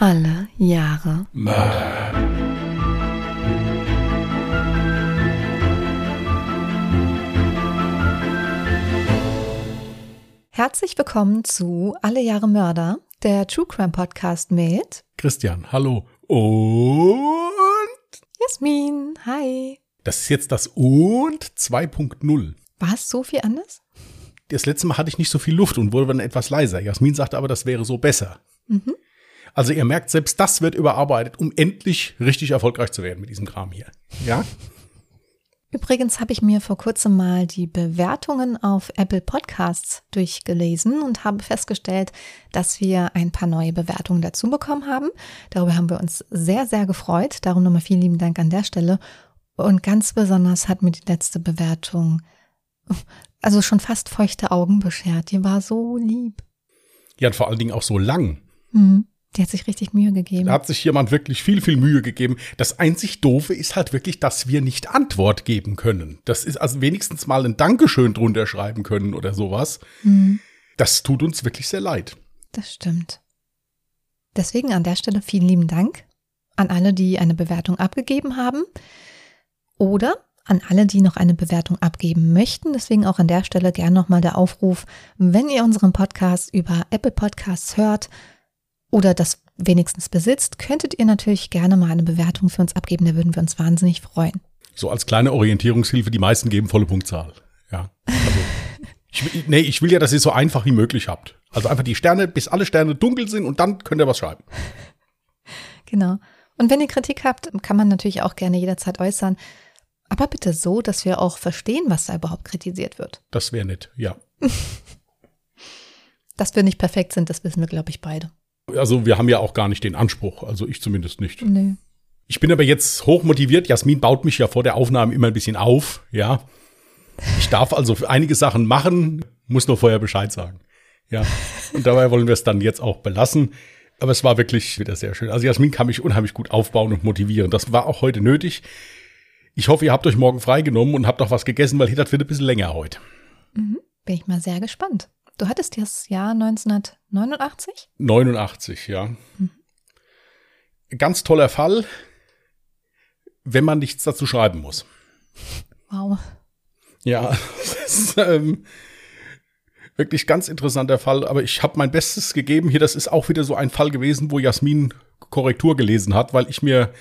Alle Jahre Mörder. Herzlich willkommen zu Alle Jahre Mörder, der True Crime Podcast mit Christian, hallo. Und Jasmin. Hi. das ist jetzt das und 2.0. War es so viel anders? Das letzte Mal hatte ich nicht so viel Luft und wurde dann etwas leiser. Jasmin sagte aber, das wäre so besser. Mhm. Also ihr merkt, selbst das wird überarbeitet, um endlich richtig erfolgreich zu werden mit diesem Kram hier. Ja? Übrigens habe ich mir vor kurzem mal die Bewertungen auf Apple Podcasts durchgelesen und habe festgestellt, dass wir ein paar neue Bewertungen dazu bekommen haben. Darüber haben wir uns sehr, sehr gefreut. Darum nochmal vielen lieben Dank an der Stelle. Und ganz besonders hat mir die letzte Bewertung also schon fast feuchte Augen beschert. Die war so lieb. Ja, und vor allen Dingen auch so lang. Mhm. Die hat sich richtig Mühe gegeben. Da hat sich jemand wirklich viel, viel Mühe gegeben. Das einzig Doofe ist halt wirklich, dass wir nicht Antwort geben können. Das ist also wenigstens mal ein Dankeschön drunter schreiben können oder sowas. Mhm. Das tut uns wirklich sehr leid. Das stimmt. Deswegen an der Stelle vielen lieben Dank an alle, die eine Bewertung abgegeben haben oder an alle, die noch eine Bewertung abgeben möchten. Deswegen auch an der Stelle gern nochmal der Aufruf, wenn ihr unseren Podcast über Apple Podcasts hört oder das wenigstens besitzt, könntet ihr natürlich gerne mal eine Bewertung für uns abgeben. Da würden wir uns wahnsinnig freuen. So als kleine Orientierungshilfe, die meisten geben volle Punktzahl. Ja. Also, ich, nee, ich will ja, dass ihr es so einfach wie möglich habt. Also einfach die Sterne, bis alle Sterne dunkel sind und dann könnt ihr was schreiben. Genau. Und wenn ihr Kritik habt, kann man natürlich auch gerne jederzeit äußern. Aber bitte so, dass wir auch verstehen, was da überhaupt kritisiert wird. Das wäre nett, ja. Dass wir nicht perfekt sind, das wissen wir, glaube ich, beide. Also wir haben ja auch gar nicht den Anspruch, also ich zumindest nicht. Nö. Ich bin aber jetzt hoch motiviert. Jasmin baut mich ja vor der Aufnahme immer ein bisschen auf, ja. Ich darf also einige Sachen machen, muss nur vorher Bescheid sagen. Ja. Und dabei wollen wir es dann jetzt auch belassen. Aber es war wirklich wieder sehr schön. Also Jasmin kann mich unheimlich gut aufbauen und motivieren. Das war auch heute nötig. Ich hoffe, ihr habt euch morgen freigenommen und habt auch was gegessen, weil hier das wird ein bisschen länger heute. Mhm. Bin ich mal sehr gespannt. Du hattest das Jahr 1989? 89, ja. Ganz toller Fall, wenn man nichts dazu schreiben muss. Wow. Ja, das ist ähm, wirklich ganz interessanter Fall. Aber ich habe mein Bestes gegeben. Hier, das ist auch wieder so ein Fall gewesen, wo Jasmin Korrektur gelesen hat, weil ich mir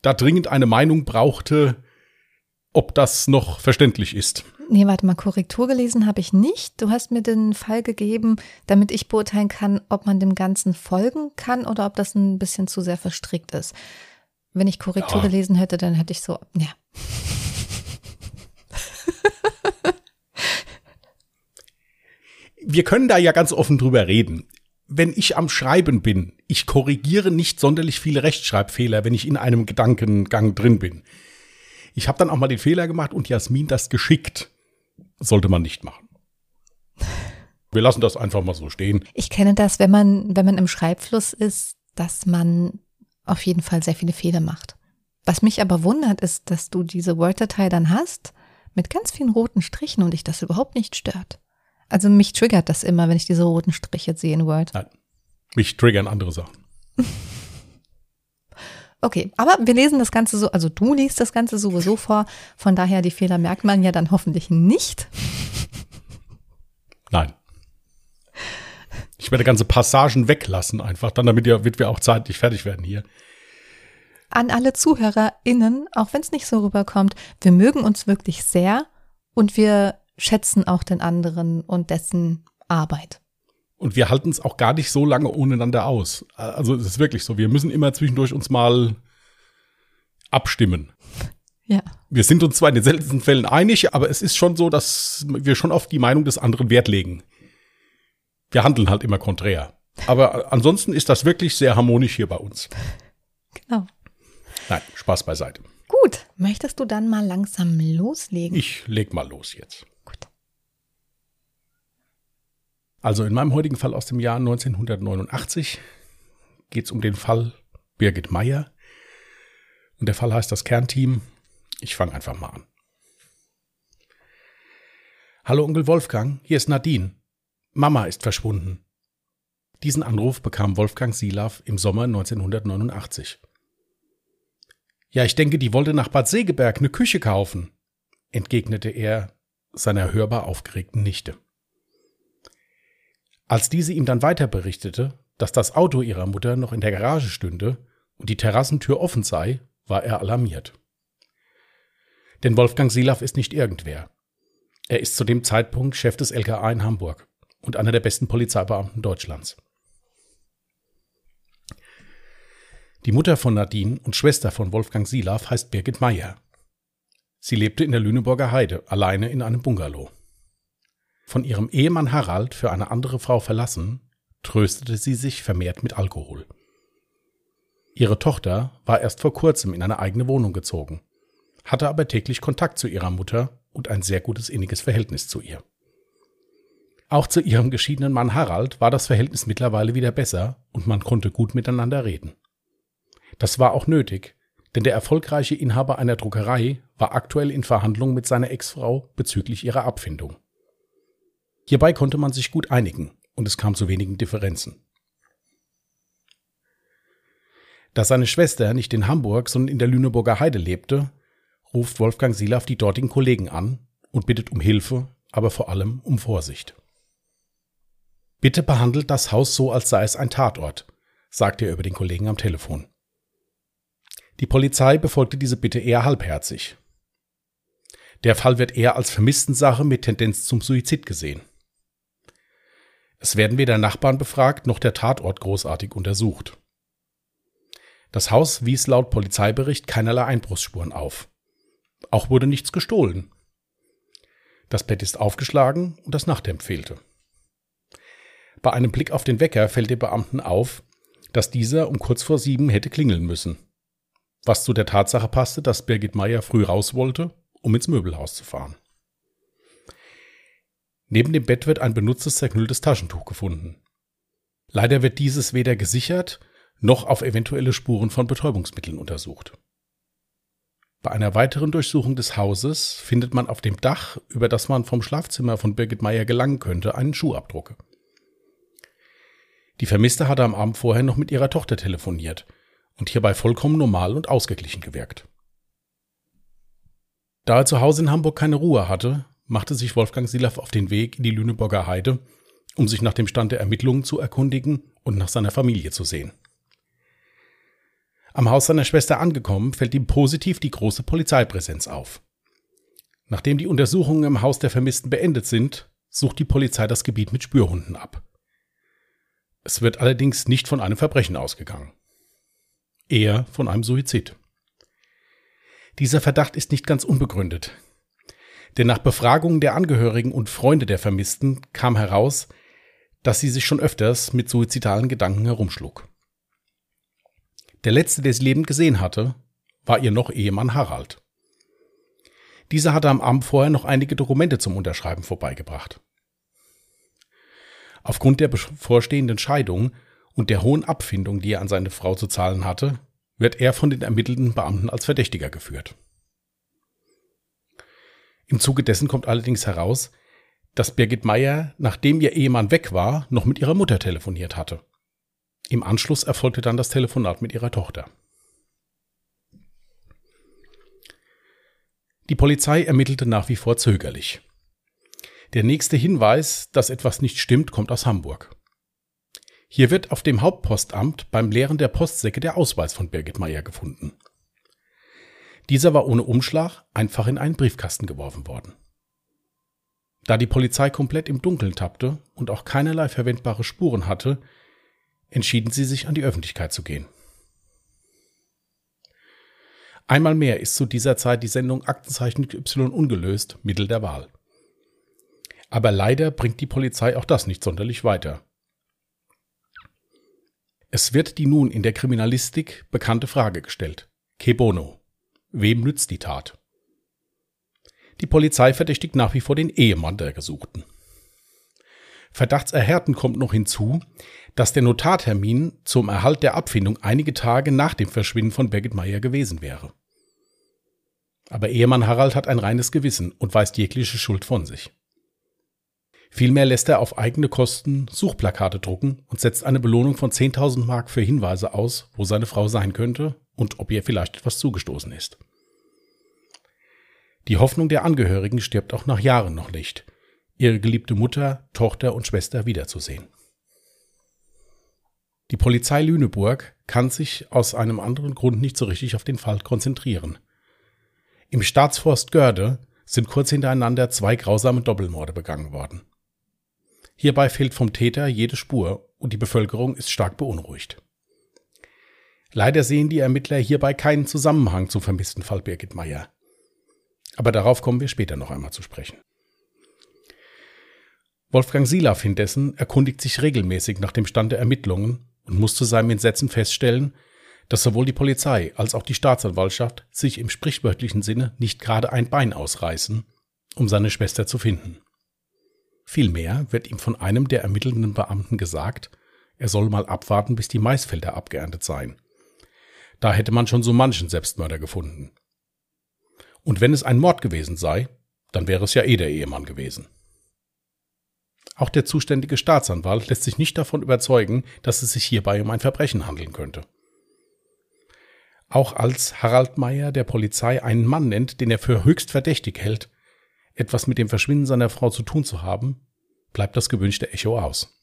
da dringend eine Meinung brauchte, ob das noch verständlich ist. Nee, warte mal, Korrektur gelesen habe ich nicht. Du hast mir den Fall gegeben, damit ich beurteilen kann, ob man dem Ganzen folgen kann oder ob das ein bisschen zu sehr verstrickt ist. Wenn ich Korrektur Ja. gelesen hätte, dann hätte ich so, ja. Wir können da ja ganz offen drüber reden. Wenn ich am Schreiben bin, ich korrigiere nicht sonderlich viele Rechtschreibfehler, wenn ich in einem Gedankengang drin bin. Ich habe dann auch mal den Fehler gemacht und Jasmin das geschickt. Sollte man nicht machen. Wir lassen das einfach mal so stehen. Ich kenne das, wenn man, wenn man im Schreibfluss ist, dass man auf jeden Fall sehr viele Fehler macht. Was mich aber wundert, ist, dass du diese Word-Datei dann hast mit ganz vielen roten Strichen und dich das überhaupt nicht stört. Also mich triggert das immer, wenn ich diese roten Striche sehe in Word. Nein. Mich triggern andere Sachen. Okay, aber wir lesen das Ganze so, also du liest das Ganze sowieso vor, von daher die Fehler merkt man ja dann hoffentlich nicht. Nein. Ich werde ganze Passagen weglassen, einfach dann, damit, ihr, damit wir auch zeitlich fertig werden hier. An alle ZuhörerInnen, auch wenn es nicht so rüberkommt, wir mögen uns wirklich sehr und wir schätzen auch den anderen und dessen Arbeit. Und wir halten es auch gar nicht so lange ohneinander aus. Also es ist wirklich so, wir müssen immer zwischendurch uns mal abstimmen. Ja. Wir sind uns zwar in den seltensten Fällen einig, aber es ist schon so, dass wir schon auf die Meinung des anderen Wert legen. Wir handeln halt immer konträr. Aber ansonsten ist das wirklich sehr harmonisch hier bei uns. Genau. Nein, Spaß beiseite. Gut, möchtest du dann mal langsam loslegen? Ich leg mal los jetzt. Gut. Also in meinem heutigen Fall aus dem Jahr 1989 geht es um den Fall Birgit Meyer. Und der Fall heißt das Kernteam. Ich fange einfach mal an. Hallo Onkel Wolfgang, hier ist Nadine. Mama ist verschwunden. Diesen Anruf bekam Wolfgang Silav im Sommer 1989. Ja, ich denke, die wollte nach Bad Segeberg eine Küche kaufen, entgegnete er seiner hörbar aufgeregten Nichte. Als diese ihm dann weiter berichtete, dass das Auto ihrer Mutter noch in der Garage stünde und die Terrassentür offen sei, war er alarmiert. Denn Wolfgang Silav ist nicht irgendwer. Er ist zu dem Zeitpunkt Chef des LKA in Hamburg und einer der besten Polizeibeamten Deutschlands. Die Mutter von Nadine und Schwester von Wolfgang Silav heißt Birgit Meyer. Sie lebte in der Lüneburger Heide, alleine in einem Bungalow. Von ihrem Ehemann Harald für eine andere Frau verlassen, tröstete sie sich vermehrt mit Alkohol. Ihre Tochter war erst vor kurzem in eine eigene Wohnung gezogen, hatte aber täglich Kontakt zu ihrer Mutter und ein sehr gutes inniges Verhältnis zu ihr. Auch zu ihrem geschiedenen Mann Harald war das Verhältnis mittlerweile wieder besser und man konnte gut miteinander reden. Das war auch nötig, denn der erfolgreiche Inhaber einer Druckerei war aktuell in Verhandlungen mit seiner Ex-Frau bezüglich ihrer Abfindung. Hierbei konnte man sich gut einigen und es kam zu wenigen Differenzen. Da seine Schwester nicht in Hamburg, sondern in der Lüneburger Heide lebte, ruft Wolfgang Silaff die dortigen Kollegen an und bittet um Hilfe, aber vor allem um Vorsicht. Bitte behandelt das Haus so, als sei es ein Tatort, sagt er über den Kollegen am Telefon. Die Polizei befolgte diese Bitte eher halbherzig. Der Fall wird eher als Vermisstensache mit Tendenz zum Suizid gesehen. Es werden weder Nachbarn befragt noch der Tatort großartig untersucht. Das Haus wies laut Polizeibericht keinerlei Einbruchsspuren auf. Auch wurde nichts gestohlen. Das Bett ist aufgeschlagen und das Nachthemd fehlte. Bei einem Blick auf den Wecker fällt dem Beamten auf, dass dieser um kurz vor sieben hätte klingeln müssen was zu der Tatsache passte, dass Birgit Meyer früh raus wollte, um ins Möbelhaus zu fahren. Neben dem Bett wird ein benutztes, zerknülltes Taschentuch gefunden. Leider wird dieses weder gesichert noch auf eventuelle Spuren von Betäubungsmitteln untersucht. Bei einer weiteren Durchsuchung des Hauses findet man auf dem Dach, über das man vom Schlafzimmer von Birgit Meyer gelangen könnte, einen Schuhabdruck. Die Vermisste hatte am Abend vorher noch mit ihrer Tochter telefoniert und hierbei vollkommen normal und ausgeglichen gewirkt. Da er zu Hause in Hamburg keine Ruhe hatte, machte sich Wolfgang Silaff auf den Weg in die Lüneburger Heide, um sich nach dem Stand der Ermittlungen zu erkundigen und nach seiner Familie zu sehen. Am Haus seiner Schwester angekommen, fällt ihm positiv die große Polizeipräsenz auf. Nachdem die Untersuchungen im Haus der Vermissten beendet sind, sucht die Polizei das Gebiet mit Spürhunden ab. Es wird allerdings nicht von einem Verbrechen ausgegangen eher von einem Suizid. Dieser Verdacht ist nicht ganz unbegründet. Denn nach Befragungen der Angehörigen und Freunde der Vermissten kam heraus, dass sie sich schon öfters mit suizidalen Gedanken herumschlug. Der letzte, der sie lebend gesehen hatte, war ihr noch Ehemann Harald. Dieser hatte am Abend vorher noch einige Dokumente zum Unterschreiben vorbeigebracht. Aufgrund der bevorstehenden Scheidung und der hohen Abfindung, die er an seine Frau zu zahlen hatte, wird er von den ermittelnden Beamten als Verdächtiger geführt. Im Zuge dessen kommt allerdings heraus, dass Birgit Meyer, nachdem ihr Ehemann weg war, noch mit ihrer Mutter telefoniert hatte. Im Anschluss erfolgte dann das Telefonat mit ihrer Tochter. Die Polizei ermittelte nach wie vor zögerlich. Der nächste Hinweis, dass etwas nicht stimmt, kommt aus Hamburg. Hier wird auf dem Hauptpostamt beim Leeren der Postsäcke der Ausweis von Birgit Meyer gefunden. Dieser war ohne Umschlag einfach in einen Briefkasten geworfen worden. Da die Polizei komplett im Dunkeln tappte und auch keinerlei verwendbare Spuren hatte, entschieden sie sich an die Öffentlichkeit zu gehen. Einmal mehr ist zu dieser Zeit die Sendung Aktenzeichen Y ungelöst Mittel der Wahl. Aber leider bringt die Polizei auch das nicht sonderlich weiter. Es wird die nun in der Kriminalistik bekannte Frage gestellt. Que bono? Wem nützt die Tat? Die Polizei verdächtigt nach wie vor den Ehemann der Gesuchten. Verdachtserhärten kommt noch hinzu, dass der Notartermin zum Erhalt der Abfindung einige Tage nach dem Verschwinden von Birgit Meyer gewesen wäre. Aber Ehemann Harald hat ein reines Gewissen und weist jegliche Schuld von sich. Vielmehr lässt er auf eigene Kosten Suchplakate drucken und setzt eine Belohnung von 10.000 Mark für Hinweise aus, wo seine Frau sein könnte und ob ihr vielleicht etwas zugestoßen ist. Die Hoffnung der Angehörigen stirbt auch nach Jahren noch nicht, ihre geliebte Mutter, Tochter und Schwester wiederzusehen. Die Polizei Lüneburg kann sich aus einem anderen Grund nicht so richtig auf den Fall konzentrieren. Im Staatsforst Görde sind kurz hintereinander zwei grausame Doppelmorde begangen worden. Hierbei fehlt vom Täter jede Spur und die Bevölkerung ist stark beunruhigt. Leider sehen die Ermittler hierbei keinen Zusammenhang zum vermissten Fall Birgit Meyer. Aber darauf kommen wir später noch einmal zu sprechen. Wolfgang Silaf indessen erkundigt sich regelmäßig nach dem Stand der Ermittlungen und muss zu seinem Entsetzen feststellen, dass sowohl die Polizei als auch die Staatsanwaltschaft sich im sprichwörtlichen Sinne nicht gerade ein Bein ausreißen, um seine Schwester zu finden. Vielmehr wird ihm von einem der ermittelnden Beamten gesagt, er soll mal abwarten, bis die Maisfelder abgeerntet seien. Da hätte man schon so manchen Selbstmörder gefunden. Und wenn es ein Mord gewesen sei, dann wäre es ja eh der Ehemann gewesen. Auch der zuständige Staatsanwalt lässt sich nicht davon überzeugen, dass es sich hierbei um ein Verbrechen handeln könnte. Auch als Harald Meyer der Polizei einen Mann nennt, den er für höchst verdächtig hält, etwas mit dem Verschwinden seiner Frau zu tun zu haben, bleibt das gewünschte Echo aus.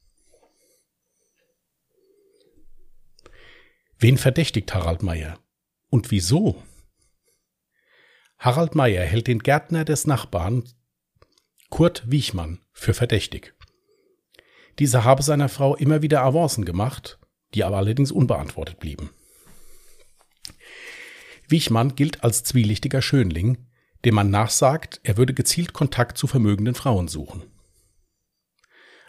Wen verdächtigt Harald Meyer? Und wieso? Harald Meyer hält den Gärtner des Nachbarn, Kurt Wiechmann, für verdächtig. Dieser habe seiner Frau immer wieder Avancen gemacht, die aber allerdings unbeantwortet blieben. Wiechmann gilt als zwielichtiger Schönling, dem man nachsagt, er würde gezielt Kontakt zu vermögenden Frauen suchen.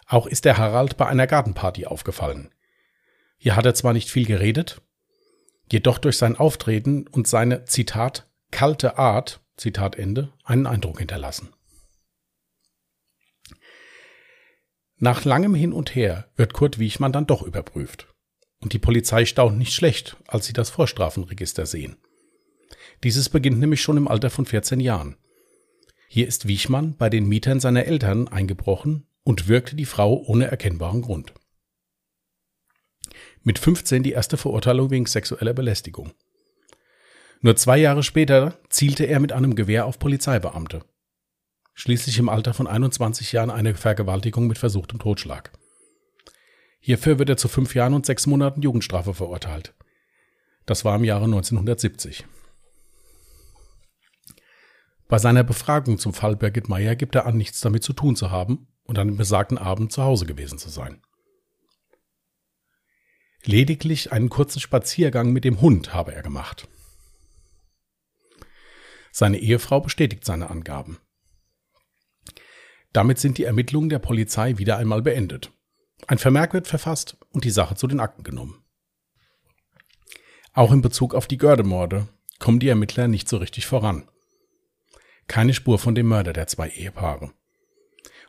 Auch ist der Harald bei einer Gartenparty aufgefallen. Hier hat er zwar nicht viel geredet, jedoch durch sein Auftreten und seine, Zitat, kalte Art, Zitat Ende, einen Eindruck hinterlassen. Nach langem Hin und Her wird Kurt Wiechmann dann doch überprüft. Und die Polizei staunt nicht schlecht, als sie das Vorstrafenregister sehen. Dieses beginnt nämlich schon im Alter von 14 Jahren. Hier ist Wiechmann bei den Mietern seiner Eltern eingebrochen und wirkte die Frau ohne erkennbaren Grund. Mit 15 die erste Verurteilung wegen sexueller Belästigung. Nur zwei Jahre später zielte er mit einem Gewehr auf Polizeibeamte. Schließlich im Alter von 21 Jahren eine Vergewaltigung mit versuchtem Totschlag. Hierfür wird er zu fünf Jahren und sechs Monaten Jugendstrafe verurteilt. Das war im Jahre 1970. Bei seiner Befragung zum Fall Birgit Meyer gibt er an, nichts damit zu tun zu haben und an dem besagten Abend zu Hause gewesen zu sein. Lediglich einen kurzen Spaziergang mit dem Hund habe er gemacht. Seine Ehefrau bestätigt seine Angaben. Damit sind die Ermittlungen der Polizei wieder einmal beendet. Ein Vermerk wird verfasst und die Sache zu den Akten genommen. Auch in Bezug auf die Gördemorde kommen die Ermittler nicht so richtig voran. Keine Spur von dem Mörder der zwei Ehepaare.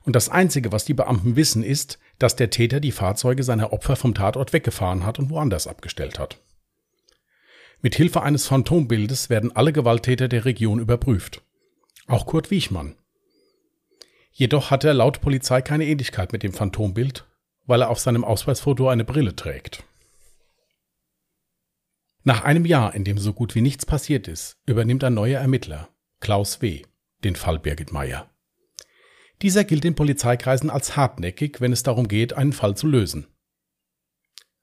Und das Einzige, was die Beamten wissen, ist, dass der Täter die Fahrzeuge seiner Opfer vom Tatort weggefahren hat und woanders abgestellt hat. Mit Hilfe eines Phantombildes werden alle Gewalttäter der Region überprüft. Auch Kurt Wiechmann. Jedoch hat er laut Polizei keine Ähnlichkeit mit dem Phantombild, weil er auf seinem Ausweisfoto eine Brille trägt. Nach einem Jahr, in dem so gut wie nichts passiert ist, übernimmt ein neuer Ermittler, Klaus W., den Fall Birgit Meyer. Dieser gilt in Polizeikreisen als hartnäckig, wenn es darum geht, einen Fall zu lösen.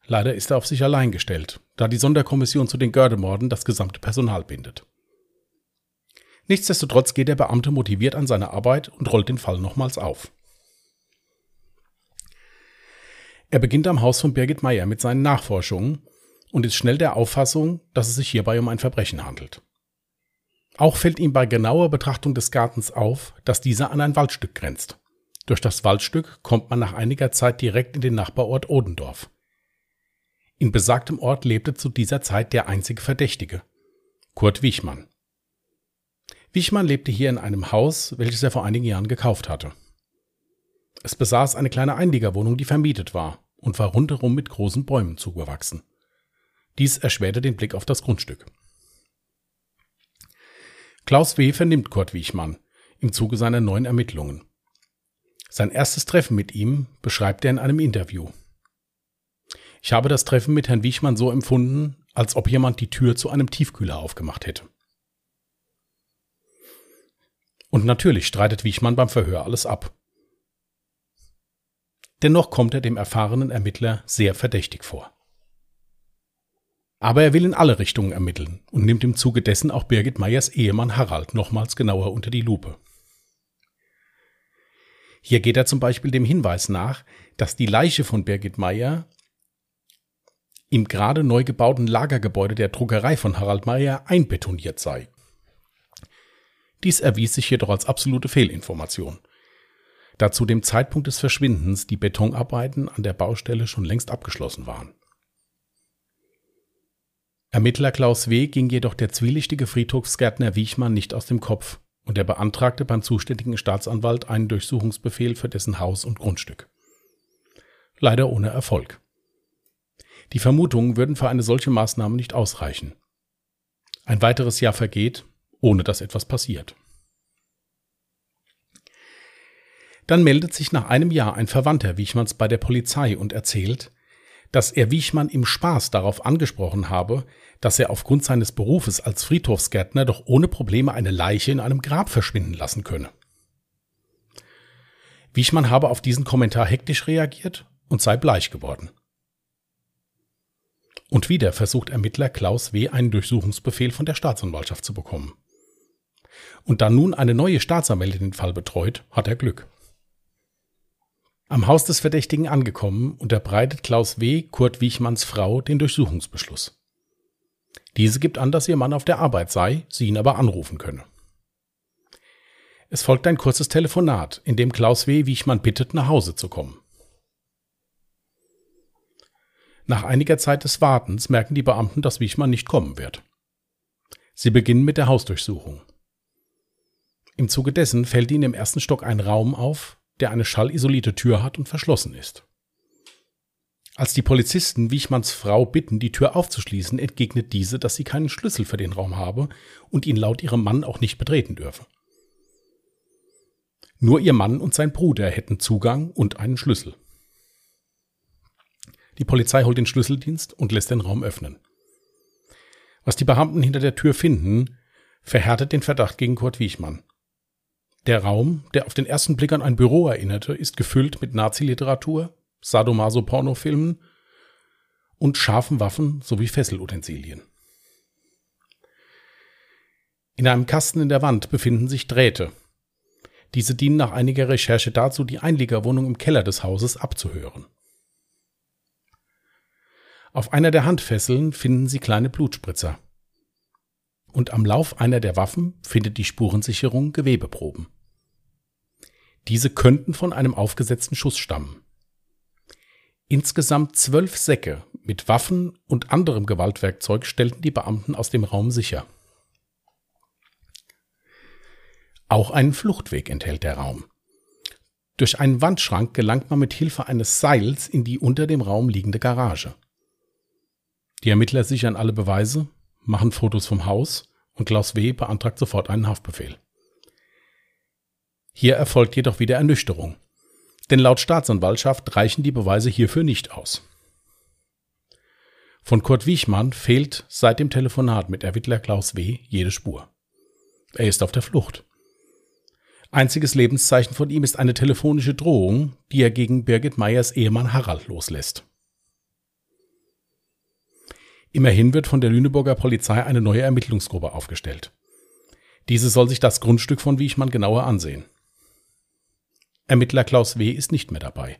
Leider ist er auf sich allein gestellt, da die Sonderkommission zu den Gördemorden das gesamte Personal bindet. Nichtsdestotrotz geht der Beamte motiviert an seine Arbeit und rollt den Fall nochmals auf. Er beginnt am Haus von Birgit Meyer mit seinen Nachforschungen und ist schnell der Auffassung, dass es sich hierbei um ein Verbrechen handelt. Auch fällt ihm bei genauer Betrachtung des Gartens auf, dass dieser an ein Waldstück grenzt. Durch das Waldstück kommt man nach einiger Zeit direkt in den Nachbarort Odendorf. In besagtem Ort lebte zu dieser Zeit der einzige Verdächtige, Kurt Wichmann. Wichmann lebte hier in einem Haus, welches er vor einigen Jahren gekauft hatte. Es besaß eine kleine Einliegerwohnung, die vermietet war und war rundherum mit großen Bäumen zugewachsen. Dies erschwerte den Blick auf das Grundstück. Klaus W. vernimmt Kurt Wiechmann im Zuge seiner neuen Ermittlungen. Sein erstes Treffen mit ihm beschreibt er in einem Interview. Ich habe das Treffen mit Herrn Wiechmann so empfunden, als ob jemand die Tür zu einem Tiefkühler aufgemacht hätte. Und natürlich streitet Wiechmann beim Verhör alles ab. Dennoch kommt er dem erfahrenen Ermittler sehr verdächtig vor. Aber er will in alle Richtungen ermitteln und nimmt im Zuge dessen auch Birgit Meyers Ehemann Harald nochmals genauer unter die Lupe. Hier geht er zum Beispiel dem Hinweis nach, dass die Leiche von Birgit Meyer im gerade neu gebauten Lagergebäude der Druckerei von Harald Meyer einbetoniert sei. Dies erwies sich jedoch als absolute Fehlinformation, da zu dem Zeitpunkt des Verschwindens die Betonarbeiten an der Baustelle schon längst abgeschlossen waren. Ermittler Klaus W. ging jedoch der zwielichtige Friedhofsgärtner Wiechmann nicht aus dem Kopf und er beantragte beim zuständigen Staatsanwalt einen Durchsuchungsbefehl für dessen Haus und Grundstück. Leider ohne Erfolg. Die Vermutungen würden für eine solche Maßnahme nicht ausreichen. Ein weiteres Jahr vergeht, ohne dass etwas passiert. Dann meldet sich nach einem Jahr ein Verwandter Wichmanns bei der Polizei und erzählt, dass er Wichmann im Spaß darauf angesprochen habe, dass er aufgrund seines Berufes als Friedhofsgärtner doch ohne Probleme eine Leiche in einem Grab verschwinden lassen könne. Wichmann habe auf diesen Kommentar hektisch reagiert und sei bleich geworden. Und wieder versucht Ermittler Klaus W. einen Durchsuchungsbefehl von der Staatsanwaltschaft zu bekommen. Und da nun eine neue Staatsanwältin den Fall betreut, hat er Glück. Am Haus des Verdächtigen angekommen, unterbreitet Klaus W. Kurt Wiechmanns Frau den Durchsuchungsbeschluss. Diese gibt an, dass ihr Mann auf der Arbeit sei, sie ihn aber anrufen könne. Es folgt ein kurzes Telefonat, in dem Klaus W. Wiechmann bittet, nach Hause zu kommen. Nach einiger Zeit des Wartens merken die Beamten, dass Wichmann nicht kommen wird. Sie beginnen mit der Hausdurchsuchung. Im Zuge dessen fällt ihnen im ersten Stock ein Raum auf, der eine schallisolierte Tür hat und verschlossen ist. Als die Polizisten Wichmanns Frau bitten, die Tür aufzuschließen, entgegnet diese, dass sie keinen Schlüssel für den Raum habe und ihn laut ihrem Mann auch nicht betreten dürfe. Nur ihr Mann und sein Bruder hätten Zugang und einen Schlüssel. Die Polizei holt den Schlüsseldienst und lässt den Raum öffnen. Was die Beamten hinter der Tür finden, verhärtet den Verdacht gegen Kurt Wiechmann. Der Raum, der auf den ersten Blick an ein Büro erinnerte, ist gefüllt mit Nazi-Literatur, Sadomaso-Pornofilmen und scharfen Waffen sowie Fesselutensilien. In einem Kasten in der Wand befinden sich Drähte. Diese dienen nach einiger Recherche dazu, die Einliegerwohnung im Keller des Hauses abzuhören. Auf einer der Handfesseln finden sie kleine Blutspritzer. Und am Lauf einer der Waffen findet die Spurensicherung Gewebeproben. Diese könnten von einem aufgesetzten Schuss stammen. Insgesamt zwölf Säcke mit Waffen und anderem Gewaltwerkzeug stellten die Beamten aus dem Raum sicher. Auch einen Fluchtweg enthält der Raum. Durch einen Wandschrank gelangt man mit Hilfe eines Seils in die unter dem Raum liegende Garage. Die Ermittler sichern alle Beweise, machen Fotos vom Haus und Klaus W. beantragt sofort einen Haftbefehl. Hier erfolgt jedoch wieder Ernüchterung, denn laut Staatsanwaltschaft reichen die Beweise hierfür nicht aus. Von Kurt Wiechmann fehlt seit dem Telefonat mit Ermittler Klaus W. jede Spur. Er ist auf der Flucht. Einziges Lebenszeichen von ihm ist eine telefonische Drohung, die er gegen Birgit Meyers Ehemann Harald loslässt. Immerhin wird von der Lüneburger Polizei eine neue Ermittlungsgruppe aufgestellt. Diese soll sich das Grundstück von Wiechmann genauer ansehen. Ermittler Klaus W. ist nicht mehr dabei.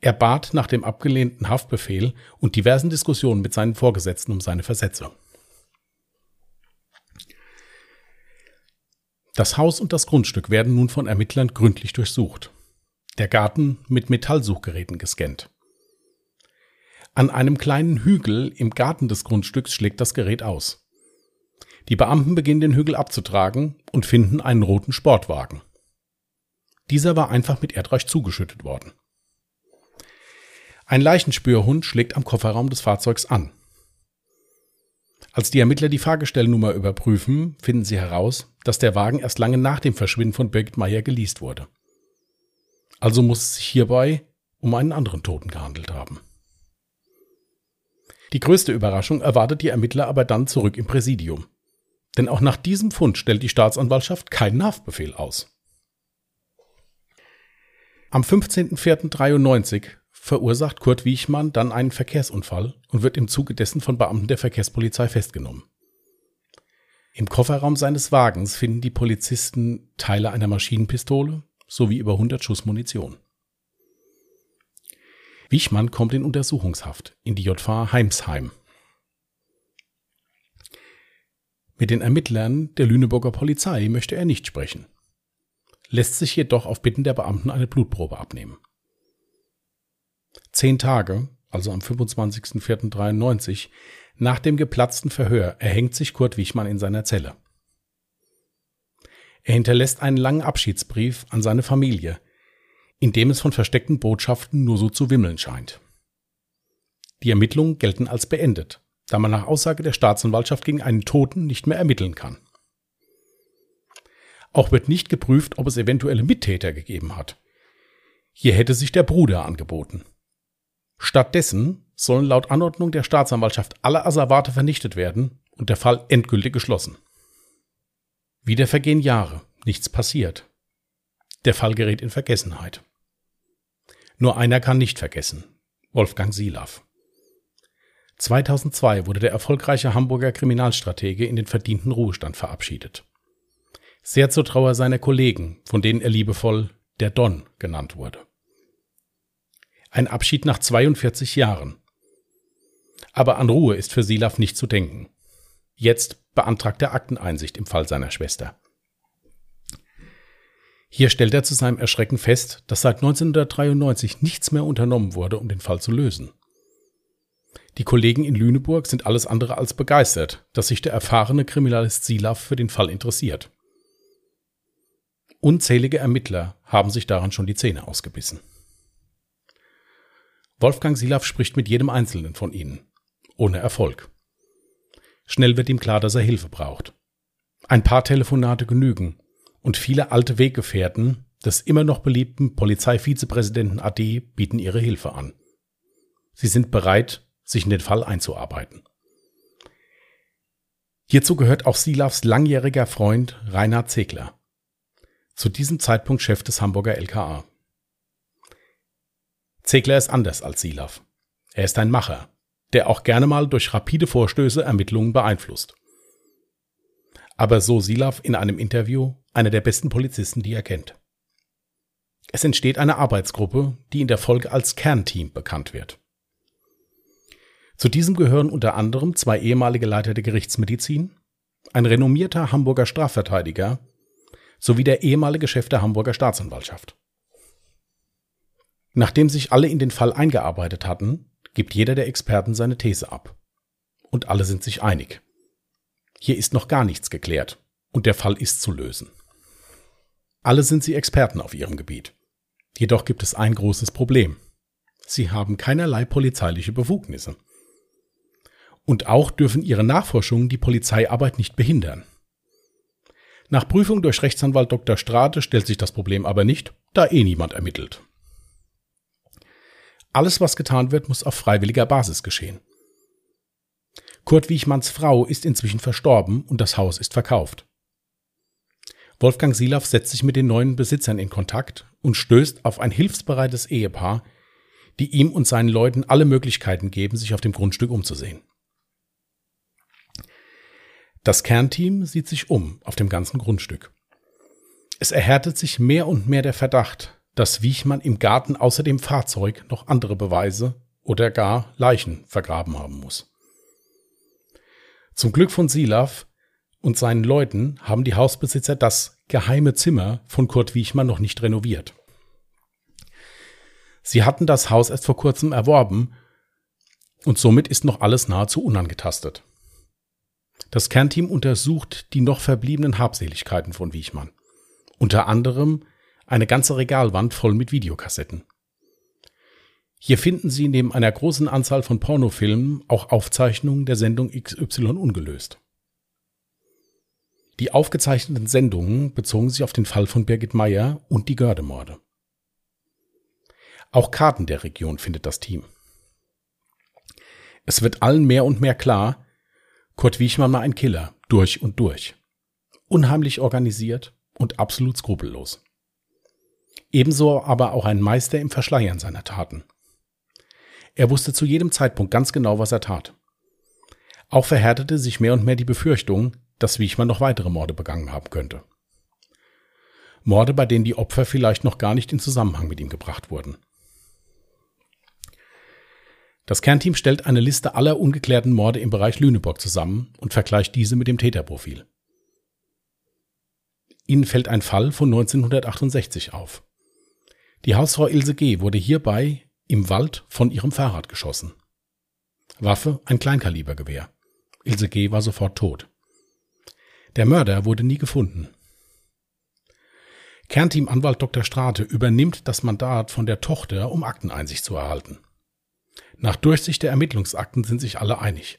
Er bat nach dem abgelehnten Haftbefehl und diversen Diskussionen mit seinen Vorgesetzten um seine Versetzung. Das Haus und das Grundstück werden nun von Ermittlern gründlich durchsucht. Der Garten mit Metallsuchgeräten gescannt. An einem kleinen Hügel im Garten des Grundstücks schlägt das Gerät aus. Die Beamten beginnen den Hügel abzutragen und finden einen roten Sportwagen. Dieser war einfach mit Erdreich zugeschüttet worden. Ein Leichenspürhund schlägt am Kofferraum des Fahrzeugs an. Als die Ermittler die Fahrgestellnummer überprüfen, finden sie heraus, dass der Wagen erst lange nach dem Verschwinden von Birgit Meyer geleast wurde. Also muss es sich hierbei um einen anderen Toten gehandelt haben. Die größte Überraschung erwartet die Ermittler aber dann zurück im Präsidium. Denn auch nach diesem Fund stellt die Staatsanwaltschaft keinen Haftbefehl aus. Am 15.04.93 verursacht Kurt Wiechmann dann einen Verkehrsunfall und wird im Zuge dessen von Beamten der Verkehrspolizei festgenommen. Im Kofferraum seines Wagens finden die Polizisten Teile einer Maschinenpistole sowie über 100 Schuss Munition. Wichmann kommt in Untersuchungshaft in die JV Heimsheim. Mit den Ermittlern der Lüneburger Polizei möchte er nicht sprechen, lässt sich jedoch auf Bitten der Beamten eine Blutprobe abnehmen. Zehn Tage, also am 25.04.93, nach dem geplatzten Verhör erhängt sich Kurt Wichmann in seiner Zelle. Er hinterlässt einen langen Abschiedsbrief an seine Familie, in dem es von versteckten Botschaften nur so zu wimmeln scheint. Die Ermittlungen gelten als beendet, da man nach Aussage der Staatsanwaltschaft gegen einen Toten nicht mehr ermitteln kann. Auch wird nicht geprüft, ob es eventuelle Mittäter gegeben hat. Hier hätte sich der Bruder angeboten. Stattdessen sollen laut Anordnung der Staatsanwaltschaft alle Asservate vernichtet werden und der Fall endgültig geschlossen. Wieder vergehen Jahre, nichts passiert. Der Fall gerät in Vergessenheit. Nur einer kann nicht vergessen. Wolfgang Silaff. 2002 wurde der erfolgreiche Hamburger Kriminalstratege in den verdienten Ruhestand verabschiedet. Sehr zur Trauer seiner Kollegen, von denen er liebevoll der Don genannt wurde. Ein Abschied nach 42 Jahren. Aber an Ruhe ist für Silaff nicht zu denken. Jetzt beantragt er Akteneinsicht im Fall seiner Schwester. Hier stellt er zu seinem Erschrecken fest, dass seit 1993 nichts mehr unternommen wurde, um den Fall zu lösen. Die Kollegen in Lüneburg sind alles andere als begeistert, dass sich der erfahrene Kriminalist Silaf für den Fall interessiert. Unzählige Ermittler haben sich daran schon die Zähne ausgebissen. Wolfgang Silaf spricht mit jedem Einzelnen von ihnen. Ohne Erfolg. Schnell wird ihm klar, dass er Hilfe braucht. Ein paar Telefonate genügen, und viele alte Weggefährten des immer noch beliebten Polizeivizepräsidenten AD bieten ihre Hilfe an. Sie sind bereit, sich in den Fall einzuarbeiten. Hierzu gehört auch Silavs langjähriger Freund Reinhard Zegler, zu diesem Zeitpunkt Chef des Hamburger LKA. Zegler ist anders als Silav. Er ist ein Macher, der auch gerne mal durch rapide Vorstöße Ermittlungen beeinflusst. Aber so Silav in einem Interview einer der besten Polizisten, die er kennt. Es entsteht eine Arbeitsgruppe, die in der Folge als Kernteam bekannt wird. Zu diesem gehören unter anderem zwei ehemalige Leiter der Gerichtsmedizin, ein renommierter Hamburger Strafverteidiger sowie der ehemalige Chef der Hamburger Staatsanwaltschaft. Nachdem sich alle in den Fall eingearbeitet hatten, gibt jeder der Experten seine These ab. Und alle sind sich einig. Hier ist noch gar nichts geklärt und der Fall ist zu lösen. Alle sind sie Experten auf ihrem Gebiet. Jedoch gibt es ein großes Problem. Sie haben keinerlei polizeiliche Befugnisse. Und auch dürfen ihre Nachforschungen die Polizeiarbeit nicht behindern. Nach Prüfung durch Rechtsanwalt Dr. Strate stellt sich das Problem aber nicht, da eh niemand ermittelt. Alles, was getan wird, muss auf freiwilliger Basis geschehen. Kurt Wiechmanns Frau ist inzwischen verstorben und das Haus ist verkauft. Wolfgang Silaff setzt sich mit den neuen Besitzern in Kontakt und stößt auf ein hilfsbereites Ehepaar, die ihm und seinen Leuten alle Möglichkeiten geben, sich auf dem Grundstück umzusehen. Das Kernteam sieht sich um auf dem ganzen Grundstück. Es erhärtet sich mehr und mehr der Verdacht, dass Wiechmann im Garten außer dem Fahrzeug noch andere Beweise oder gar Leichen vergraben haben muss. Zum Glück von Silav und seinen Leuten haben die Hausbesitzer das geheime Zimmer von Kurt Wiechmann noch nicht renoviert. Sie hatten das Haus erst vor kurzem erworben und somit ist noch alles nahezu unangetastet. Das Kernteam untersucht die noch verbliebenen Habseligkeiten von Wiechmann. Unter anderem eine ganze Regalwand voll mit Videokassetten. Hier finden Sie neben einer großen Anzahl von Pornofilmen auch Aufzeichnungen der Sendung XY ungelöst. Die aufgezeichneten Sendungen bezogen sich auf den Fall von Birgit Meyer und die Gördemorde. Auch Karten der Region findet das Team. Es wird allen mehr und mehr klar, Kurt Wiechmann war ein Killer, durch und durch. Unheimlich organisiert und absolut skrupellos. Ebenso aber auch ein Meister im Verschleiern seiner Taten. Er wusste zu jedem Zeitpunkt ganz genau, was er tat. Auch verhärtete sich mehr und mehr die Befürchtung, dass Wiechmann noch weitere Morde begangen haben könnte. Morde, bei denen die Opfer vielleicht noch gar nicht in Zusammenhang mit ihm gebracht wurden. Das Kernteam stellt eine Liste aller ungeklärten Morde im Bereich Lüneburg zusammen und vergleicht diese mit dem Täterprofil. Ihnen fällt ein Fall von 1968 auf. Die Hausfrau Ilse G. wurde hierbei im Wald von ihrem Fahrrad geschossen. Waffe ein Kleinkalibergewehr. Ilse G. war sofort tot. Der Mörder wurde nie gefunden. Kernteamanwalt Dr. Strate übernimmt das Mandat von der Tochter, um Akteneinsicht zu erhalten. Nach Durchsicht der Ermittlungsakten sind sich alle einig.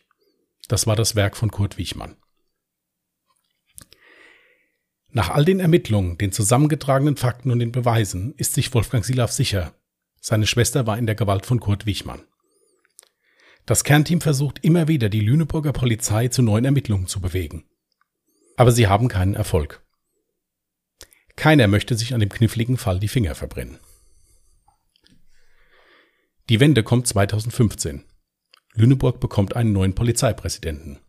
Das war das Werk von Kurt Wiechmann. Nach all den Ermittlungen, den zusammengetragenen Fakten und den Beweisen ist sich Wolfgang Silaff sicher, seine Schwester war in der Gewalt von Kurt Wiechmann. Das Kernteam versucht immer wieder, die Lüneburger Polizei zu neuen Ermittlungen zu bewegen. Aber sie haben keinen Erfolg. Keiner möchte sich an dem kniffligen Fall die Finger verbrennen. Die Wende kommt 2015. Lüneburg bekommt einen neuen Polizeipräsidenten.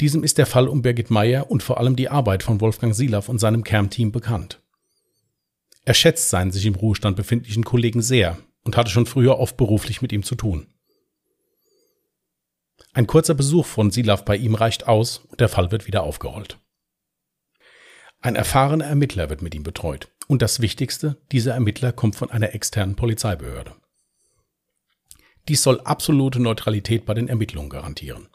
Diesem ist der Fall um Birgit Meyer und vor allem die Arbeit von Wolfgang Silaff und seinem Kernteam bekannt. Er schätzt seinen sich im Ruhestand befindlichen Kollegen sehr und hatte schon früher oft beruflich mit ihm zu tun. Ein kurzer Besuch von Silav bei ihm reicht aus und der Fall wird wieder aufgerollt. Ein erfahrener Ermittler wird mit ihm betreut. Und das Wichtigste, dieser Ermittler kommt von einer externen Polizeibehörde. Dies soll absolute Neutralität bei den Ermittlungen garantieren.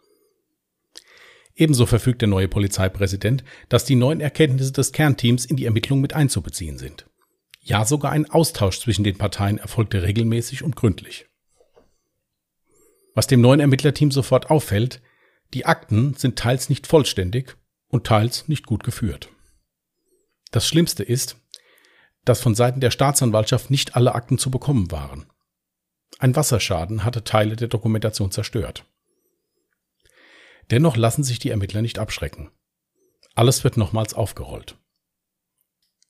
Ebenso verfügt der neue Polizeipräsident, dass die neuen Erkenntnisse des Kernteams in die Ermittlungen mit einzubeziehen sind. Ja, sogar ein Austausch zwischen den Parteien erfolgte regelmäßig und gründlich. Was dem neuen Ermittlerteam sofort auffällt, die Akten sind teils nicht vollständig und teils nicht gut geführt. Das Schlimmste ist, dass von Seiten der Staatsanwaltschaft nicht alle Akten zu bekommen waren. Ein Wasserschaden hatte Teile der Dokumentation zerstört. Dennoch lassen sich die Ermittler nicht abschrecken. Alles wird nochmals aufgerollt.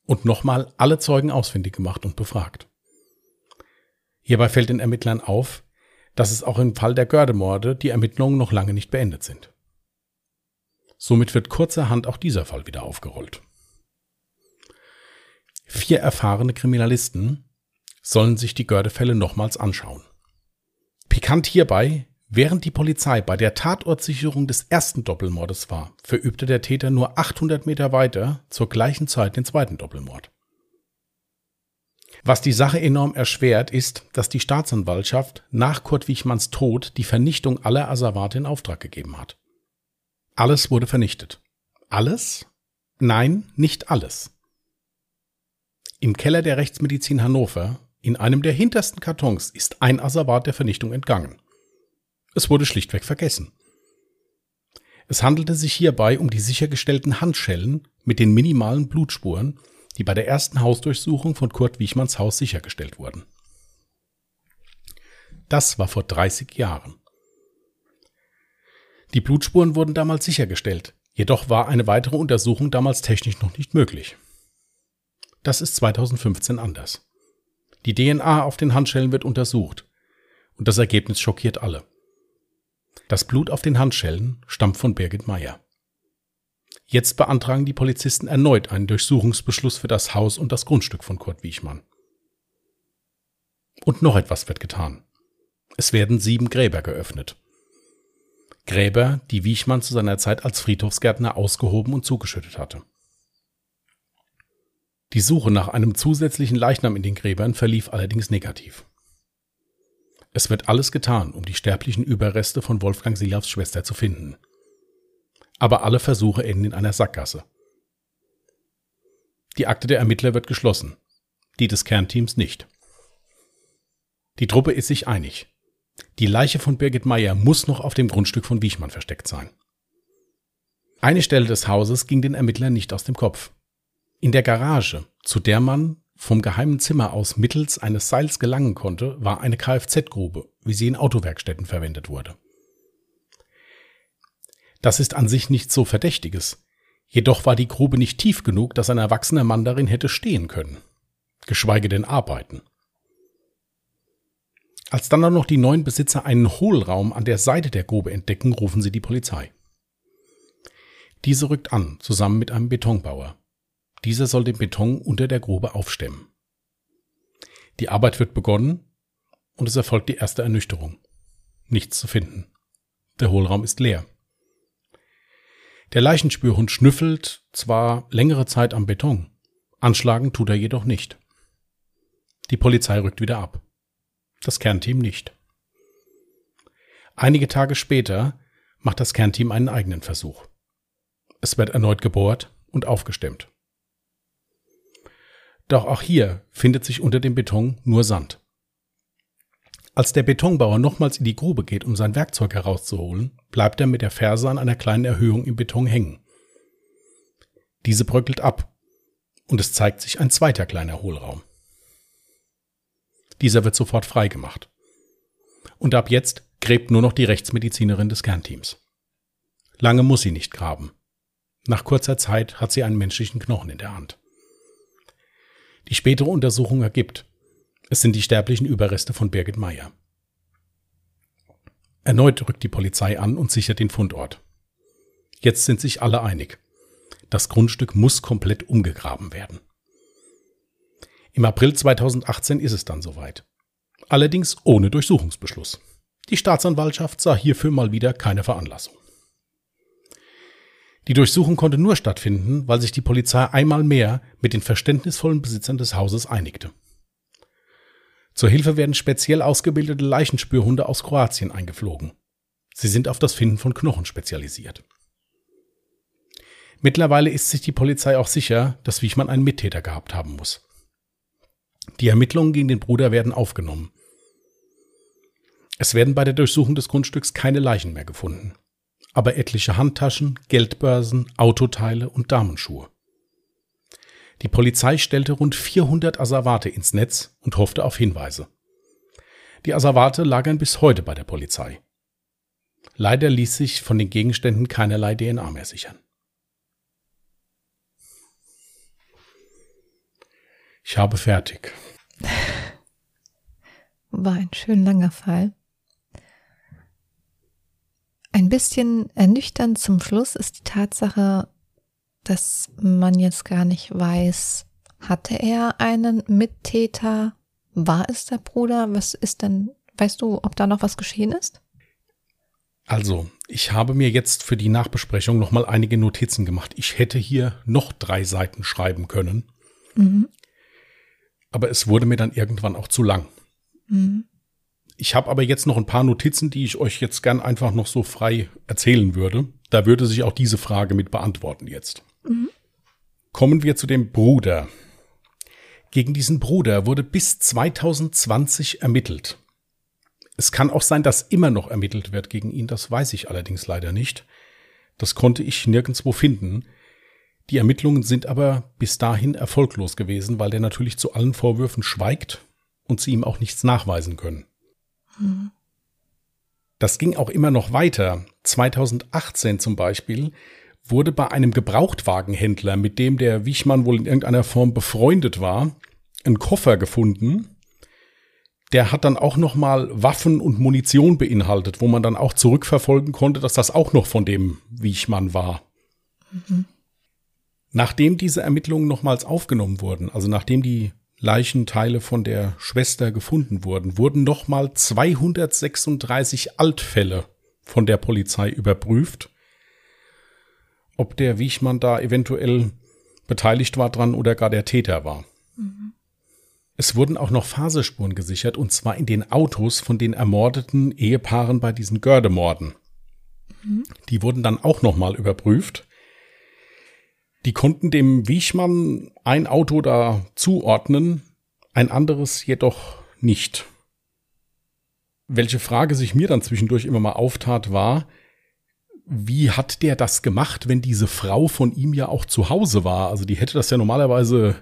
Und nochmal alle Zeugen ausfindig gemacht und befragt. Hierbei fällt den Ermittlern auf, dass es auch im Fall der Gördemorde die Ermittlungen noch lange nicht beendet sind. Somit wird kurzerhand auch dieser Fall wieder aufgerollt. Vier erfahrene Kriminalisten sollen sich die Gördefälle nochmals anschauen. Pikant hierbei, während die Polizei bei der Tatortsicherung des ersten Doppelmordes war, verübte der Täter nur 800 Meter weiter zur gleichen Zeit den zweiten Doppelmord. Was die Sache enorm erschwert, ist, dass die Staatsanwaltschaft nach Kurt Wichmanns Tod die Vernichtung aller Asservate in Auftrag gegeben hat. Alles wurde vernichtet. Alles? Nein, nicht alles. Im Keller der Rechtsmedizin Hannover, in einem der hintersten Kartons, ist ein Asservat der Vernichtung entgangen. Es wurde schlichtweg vergessen. Es handelte sich hierbei um die sichergestellten Handschellen mit den minimalen Blutspuren, die bei der ersten Hausdurchsuchung von Kurt Wichmanns Haus sichergestellt wurden. Das war vor 30 Jahren. Die Blutspuren wurden damals sichergestellt, jedoch war eine weitere Untersuchung damals technisch noch nicht möglich. Das ist 2015 anders. Die DNA auf den Handschellen wird untersucht und das Ergebnis schockiert alle. Das Blut auf den Handschellen stammt von Birgit Meyer. Jetzt beantragen die Polizisten erneut einen Durchsuchungsbeschluss für das Haus und das Grundstück von Kurt Wiechmann. Und noch etwas wird getan. Es werden sieben Gräber geöffnet. Gräber, die Wiechmann zu seiner Zeit als Friedhofsgärtner ausgehoben und zugeschüttet hatte. Die Suche nach einem zusätzlichen Leichnam in den Gräbern verlief allerdings negativ. Es wird alles getan, um die sterblichen Überreste von Wolfgang Silavs Schwester zu finden. Aber alle Versuche enden in einer Sackgasse. Die Akte der Ermittler wird geschlossen, die des Kernteams nicht. Die Truppe ist sich einig. Die Leiche von Birgit Meyer muss noch auf dem Grundstück von Wiechmann versteckt sein. Eine Stelle des Hauses ging den Ermittlern nicht aus dem Kopf in der Garage, zu der man vom geheimen Zimmer aus mittels eines Seils gelangen konnte, war eine Kfz-Grube, wie sie in Autowerkstätten verwendet wurde. Das ist an sich nichts so Verdächtiges. Jedoch war die Grube nicht tief genug, dass ein erwachsener Mann darin hätte stehen können. Geschweige denn arbeiten. Als dann auch noch die neuen Besitzer einen Hohlraum an der Seite der Grube entdecken, rufen sie die Polizei. Diese rückt an, zusammen mit einem Betonbauer. Dieser soll den Beton unter der Grube aufstemmen. Die Arbeit wird begonnen und es erfolgt die erste Ernüchterung. Nichts zu finden. Der Hohlraum ist leer. Der Leichenspürhund schnüffelt zwar längere Zeit am Beton, anschlagen tut er jedoch nicht. Die Polizei rückt wieder ab. Das Kernteam nicht. Einige Tage später macht das Kernteam einen eigenen Versuch. Es wird erneut gebohrt und aufgestemmt. Doch auch hier findet sich unter dem Beton nur Sand. Als der Betonbauer nochmals in die Grube geht, um sein Werkzeug herauszuholen, bleibt er mit der Ferse an einer kleinen Erhöhung im Beton hängen. Diese bröckelt ab und es zeigt sich ein zweiter kleiner Hohlraum. Dieser wird sofort freigemacht. Und ab jetzt gräbt nur noch die Rechtsmedizinerin des Kernteams. Lange muss sie nicht graben. Nach kurzer Zeit hat sie einen menschlichen Knochen in der Hand. Die spätere Untersuchung ergibt, es sind die sterblichen Überreste von Birgit Meyer. Erneut rückt die Polizei an und sichert den Fundort. Jetzt sind sich alle einig. Das Grundstück muss komplett umgegraben werden. Im April 2018 ist es dann soweit. Allerdings ohne Durchsuchungsbeschluss. Die Staatsanwaltschaft sah hierfür mal wieder keine Veranlassung. Die Durchsuchung konnte nur stattfinden, weil sich die Polizei einmal mehr mit den verständnisvollen Besitzern des Hauses einigte. Zur Hilfe werden speziell ausgebildete Leichenspürhunde aus Kroatien eingeflogen. Sie sind auf das Finden von Knochen spezialisiert. Mittlerweile ist sich die Polizei auch sicher, dass Wichmann einen Mittäter gehabt haben muss. Die Ermittlungen gegen den Bruder werden aufgenommen. Es werden bei der Durchsuchung des Grundstücks keine Leichen mehr gefunden, aber etliche Handtaschen, Geldbörsen, Autoteile und Damenschuhe. Die Polizei stellte rund 400 Asservate ins Netz und hoffte auf Hinweise. Die Asservate lagern bis heute bei der Polizei. Leider ließ sich von den Gegenständen keinerlei DNA mehr sichern. Ich habe fertig. War ein schön langer Fall. Ein bisschen ernüchternd zum Schluss ist die Tatsache, dass man jetzt gar nicht weiß, hatte er einen Mittäter? War es der Bruder? Was ist denn, weißt du, ob da noch was geschehen ist? Also, ich habe mir jetzt für die Nachbesprechung nochmal einige Notizen gemacht. Ich hätte hier noch drei Seiten schreiben können. Mhm. Aber es wurde mir dann irgendwann auch zu lang. Mhm. Ich habe aber jetzt noch ein paar Notizen, die ich euch jetzt gern einfach noch so frei erzählen würde. Da würde sich auch diese Frage mit beantworten jetzt. Mhm. Kommen wir zu dem Bruder. Gegen diesen Bruder wurde bis 2020 ermittelt. Es kann auch sein, dass immer noch ermittelt wird gegen ihn, das weiß ich allerdings leider nicht. Das konnte ich nirgendwo finden. Die Ermittlungen sind aber bis dahin erfolglos gewesen, weil der natürlich zu allen Vorwürfen schweigt und sie ihm auch nichts nachweisen können. Mhm. Das ging auch immer noch weiter. 2018 zum Beispiel wurde bei einem Gebrauchtwagenhändler, mit dem der Wichmann wohl in irgendeiner Form befreundet war, ein Koffer gefunden. Der hat dann auch noch mal Waffen und Munition beinhaltet, wo man dann auch zurückverfolgen konnte, dass das auch noch von dem Wichmann war. Mhm. Nachdem diese Ermittlungen nochmals aufgenommen wurden, also nachdem die Leichenteile von der Schwester gefunden wurden, wurden nochmal 236 Altfälle von der Polizei überprüft ob der Wiechmann da eventuell beteiligt war dran oder gar der Täter war. Mhm. Es wurden auch noch Faserspuren gesichert, und zwar in den Autos von den ermordeten Ehepaaren bei diesen Gördemorden. Mhm. Die wurden dann auch nochmal überprüft. Die konnten dem Wiechmann ein Auto da zuordnen, ein anderes jedoch nicht. Welche Frage sich mir dann zwischendurch immer mal auftat, war, wie hat der das gemacht, wenn diese Frau von ihm ja auch zu Hause war? Also die hätte das ja normalerweise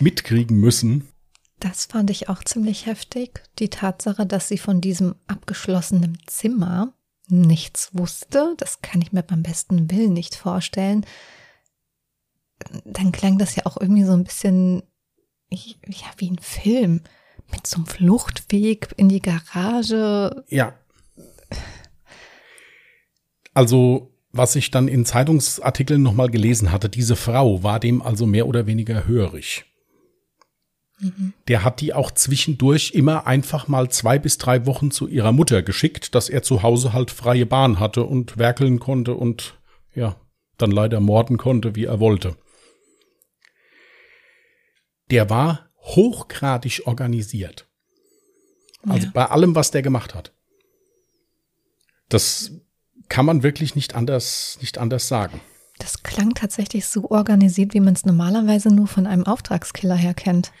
mitkriegen müssen. Das fand ich auch ziemlich heftig. Die Tatsache, dass sie von diesem abgeschlossenen Zimmer nichts wusste, das kann ich mir beim besten Willen nicht vorstellen. Dann klang das ja auch irgendwie so ein bisschen ja, wie ein Film mit so einem Fluchtweg in die Garage. Ja. Also, was ich dann in Zeitungsartikeln nochmal gelesen hatte, diese Frau war dem also mehr oder weniger hörig. Mhm. Der hat die auch zwischendurch immer einfach mal zwei bis drei Wochen zu ihrer Mutter geschickt, dass er zu Hause halt freie Bahn hatte und werkeln konnte und ja, dann leider morden konnte, wie er wollte. Der war hochgradig organisiert. Also ja. bei allem, was der gemacht hat. Das kann man wirklich nicht anders, nicht anders sagen. Das klang tatsächlich so organisiert, wie man es normalerweise nur von einem Auftragskiller her kennt.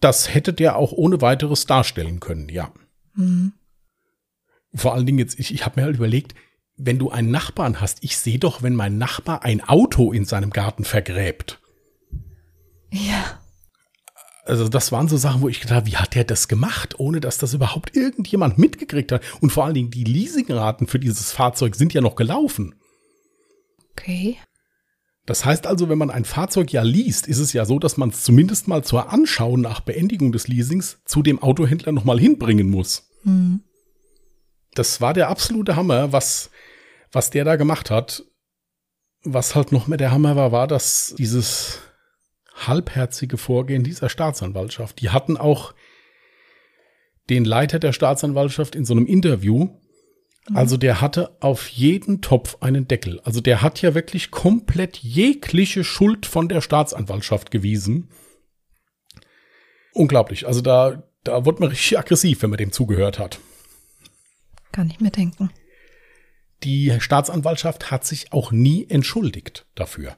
Das hätte der auch ohne weiteres darstellen können, ja. Mhm. Vor allen Dingen jetzt, ich, ich habe mir halt überlegt, wenn du einen Nachbarn hast, ich sehe doch, wenn mein Nachbar ein Auto in seinem Garten vergräbt. Ja. Also das waren so Sachen, wo ich gedacht habe, wie hat der das gemacht, ohne dass das überhaupt irgendjemand mitgekriegt hat? Und vor allen Dingen die Leasingraten für dieses Fahrzeug sind ja noch gelaufen. Okay. Das heißt also, wenn man ein Fahrzeug ja liest, ist es ja so, dass man es zumindest mal zur Anschau nach Beendigung des Leasings zu dem Autohändler nochmal hinbringen muss. Mhm. Das war der absolute Hammer, was, was der da gemacht hat. Was halt noch mehr der Hammer war, war, dass dieses halbherzige Vorgehen dieser Staatsanwaltschaft. Die hatten auch den Leiter der Staatsanwaltschaft in so einem Interview. Mhm. Also der hatte auf jeden Topf einen Deckel. Also der hat ja wirklich komplett jegliche Schuld von der Staatsanwaltschaft gewiesen. Unglaublich. Also da, da wurde man richtig aggressiv, wenn man dem zugehört hat. Kann ich mir denken. Die Staatsanwaltschaft hat sich auch nie entschuldigt dafür.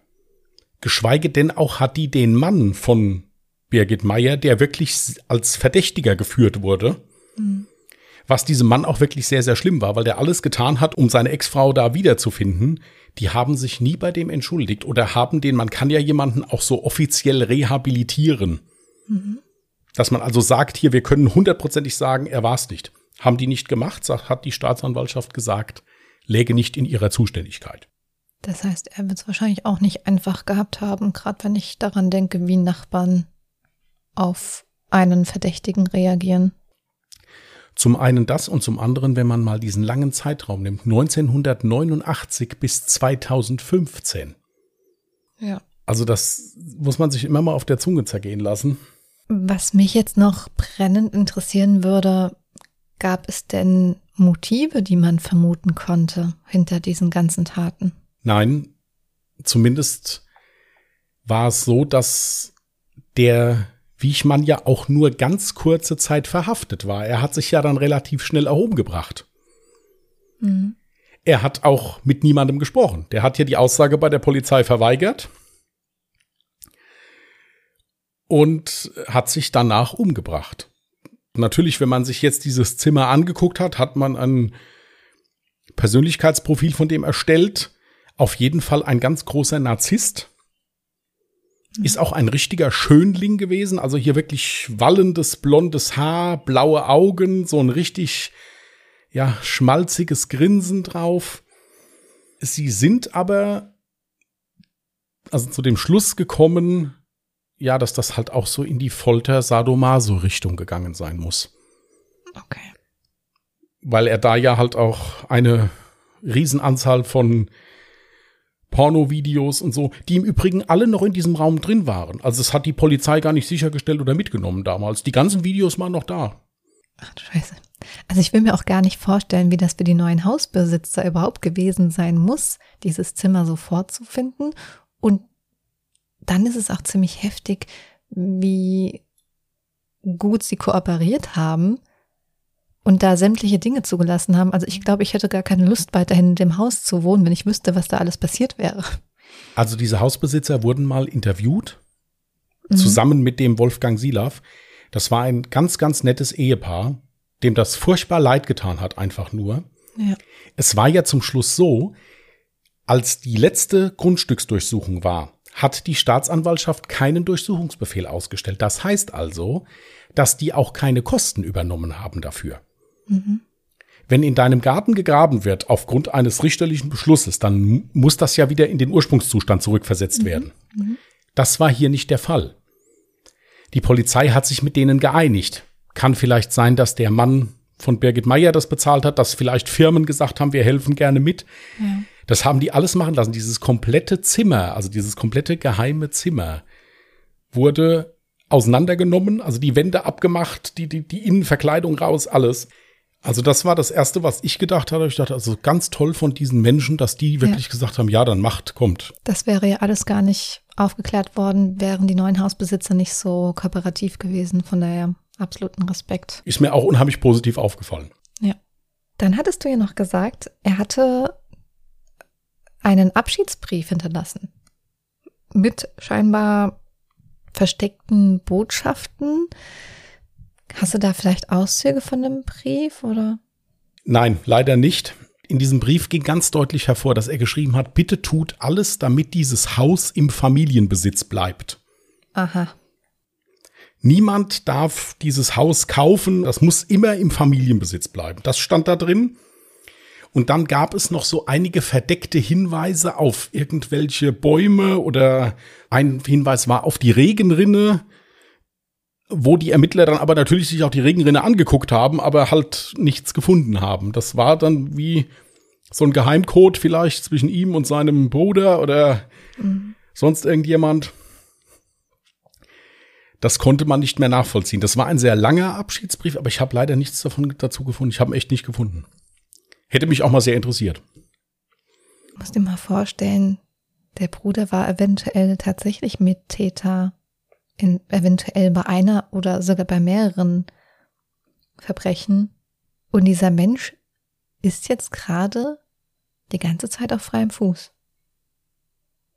Geschweige denn auch hat die den Mann von Birgit Meyer, der wirklich als Verdächtiger geführt wurde, mhm. was diesem Mann auch wirklich sehr, sehr schlimm war, weil der alles getan hat, um seine Ex-Frau da wiederzufinden. Die haben sich nie bei dem entschuldigt oder haben den, man kann ja jemanden auch so offiziell rehabilitieren. Mhm. Dass man also sagt, hier, wir können hundertprozentig sagen, er war es nicht. Haben die nicht gemacht, hat die Staatsanwaltschaft gesagt, läge nicht in ihrer Zuständigkeit. Das heißt, er wird es wahrscheinlich auch nicht einfach gehabt haben, gerade wenn ich daran denke, wie Nachbarn auf einen Verdächtigen reagieren. Zum einen das und zum anderen, wenn man mal diesen langen Zeitraum nimmt, 1989 bis 2015. Ja. Also das muss man sich immer mal auf der Zunge zergehen lassen. Was mich jetzt noch brennend interessieren würde, gab es denn Motive, die man vermuten konnte hinter diesen ganzen Taten? Nein, zumindest war es so, dass der Wiechmann ja auch nur ganz kurze Zeit verhaftet war. Er hat sich ja dann relativ schnell erhoben gebracht. Mhm. Er hat auch mit niemandem gesprochen. Der hat ja die Aussage bei der Polizei verweigert und hat sich danach umgebracht. Natürlich, wenn man sich jetzt dieses Zimmer angeguckt hat, hat man ein Persönlichkeitsprofil von dem erstellt auf jeden Fall ein ganz großer Narzisst. Ist auch ein richtiger Schönling gewesen, also hier wirklich wallendes blondes Haar, blaue Augen, so ein richtig ja schmalziges Grinsen drauf. Sie sind aber also zu dem Schluss gekommen, ja, dass das halt auch so in die Folter Sadomaso Richtung gegangen sein muss. Okay. Weil er da ja halt auch eine Riesenanzahl von Pornovideos und so, die im Übrigen alle noch in diesem Raum drin waren. Also es hat die Polizei gar nicht sichergestellt oder mitgenommen damals. Die ganzen Videos waren noch da. Ach du Scheiße. Also ich will mir auch gar nicht vorstellen, wie das für die neuen Hausbesitzer überhaupt gewesen sein muss, dieses Zimmer so vorzufinden. Und dann ist es auch ziemlich heftig, wie gut sie kooperiert haben, und da sämtliche Dinge zugelassen haben. Also ich glaube, ich hätte gar keine Lust, weiterhin in dem Haus zu wohnen, wenn ich wüsste, was da alles passiert wäre. Also diese Hausbesitzer wurden mal interviewt, mhm. zusammen mit dem Wolfgang Silav. Das war ein ganz, ganz nettes Ehepaar, dem das furchtbar leid getan hat, einfach nur. Ja. Es war ja zum Schluss so, als die letzte Grundstücksdurchsuchung war, hat die Staatsanwaltschaft keinen Durchsuchungsbefehl ausgestellt. Das heißt also, dass die auch keine Kosten übernommen haben dafür. Mhm. Wenn in deinem Garten gegraben wird aufgrund eines richterlichen Beschlusses, dann muss das ja wieder in den Ursprungszustand zurückversetzt mhm. werden. Mhm. Das war hier nicht der Fall. Die Polizei hat sich mit denen geeinigt. Kann vielleicht sein, dass der Mann von Birgit Meyer das bezahlt hat, dass vielleicht Firmen gesagt haben, wir helfen gerne mit. Ja. Das haben die alles machen lassen. Dieses komplette Zimmer, also dieses komplette geheime Zimmer, wurde auseinandergenommen, also die Wände abgemacht, die, die, die Innenverkleidung raus, alles. Also das war das Erste, was ich gedacht hatte. Ich dachte, also ganz toll von diesen Menschen, dass die wirklich ja. gesagt haben, ja, dann macht, kommt. Das wäre ja alles gar nicht aufgeklärt worden, wären die neuen Hausbesitzer nicht so kooperativ gewesen. Von daher absoluten Respekt. Ist mir auch unheimlich positiv aufgefallen. Ja. Dann hattest du ja noch gesagt, er hatte einen Abschiedsbrief hinterlassen. Mit scheinbar versteckten Botschaften. Hast du da vielleicht Auszüge von dem Brief oder? Nein, leider nicht. In diesem Brief ging ganz deutlich hervor, dass er geschrieben hat, bitte tut alles, damit dieses Haus im Familienbesitz bleibt. Aha. Niemand darf dieses Haus kaufen, das muss immer im Familienbesitz bleiben. Das stand da drin. Und dann gab es noch so einige verdeckte Hinweise auf irgendwelche Bäume oder ein Hinweis war auf die Regenrinne wo die Ermittler dann aber natürlich sich auch die Regenrinne angeguckt haben, aber halt nichts gefunden haben. Das war dann wie so ein Geheimcode vielleicht zwischen ihm und seinem Bruder oder mhm. sonst irgendjemand. Das konnte man nicht mehr nachvollziehen. Das war ein sehr langer Abschiedsbrief, aber ich habe leider nichts davon dazu gefunden. Ich habe ihn echt nicht gefunden. Hätte mich auch mal sehr interessiert. Ich muss dir mal vorstellen, der Bruder war eventuell tatsächlich Mittäter in, eventuell bei einer oder sogar bei mehreren Verbrechen. Und dieser Mensch ist jetzt gerade die ganze Zeit auf freiem Fuß.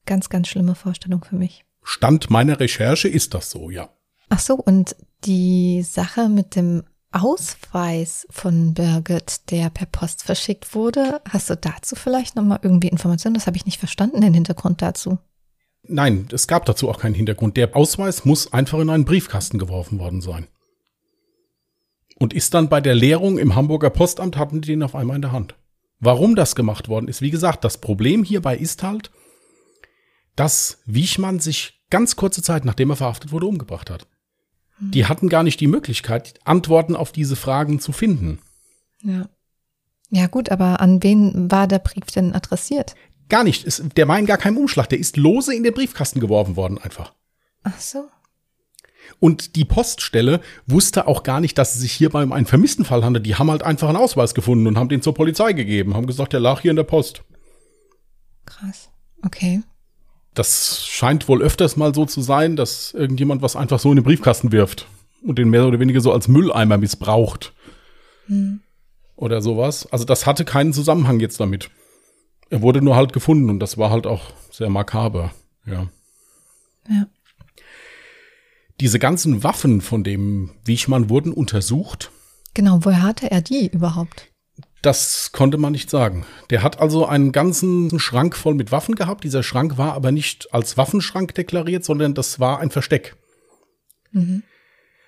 Ganz, ganz schlimme Vorstellung für mich. Stand meiner Recherche ist das so, ja. Ach so, und die Sache mit dem Ausweis von Birgit, der per Post verschickt wurde, hast du dazu vielleicht nochmal irgendwie Informationen? Das habe ich nicht verstanden, den Hintergrund dazu. Nein, es gab dazu auch keinen Hintergrund. Der Ausweis muss einfach in einen Briefkasten geworfen worden sein. Und ist dann bei der Leerung im Hamburger Postamt, hatten die den auf einmal in der Hand. Warum das gemacht worden ist, wie gesagt, das Problem hierbei ist halt, dass Wiechmann sich ganz kurze Zeit, nachdem er verhaftet wurde, umgebracht hat. Hm. Die hatten gar nicht die Möglichkeit, Antworten auf diese Fragen zu finden. Ja. Ja gut, aber an wen war der Brief denn adressiert? Gar nicht. Ist, der war in gar keinem Umschlag. Der ist lose in den Briefkasten geworfen worden einfach. Ach so. Und die Poststelle wusste auch gar nicht, dass es sich hierbei um einen vermissten Fall handelt. Die haben halt einfach einen Ausweis gefunden und haben den zur Polizei gegeben. Haben gesagt, der lag hier in der Post. Krass. Okay. Das scheint wohl öfters mal so zu sein, dass irgendjemand was einfach so in den Briefkasten wirft und den mehr oder weniger so als Mülleimer missbraucht. Hm. Oder sowas. Also das hatte keinen Zusammenhang jetzt damit. Er wurde nur halt gefunden und das war halt auch sehr makaber, ja. Ja. Diese ganzen Waffen von dem Wiechmann wurden untersucht. Genau, woher hatte er die überhaupt? Das konnte man nicht sagen. Der hat also einen ganzen Schrank voll mit Waffen gehabt. Dieser Schrank war aber nicht als Waffenschrank deklariert, sondern das war ein Versteck. Mhm.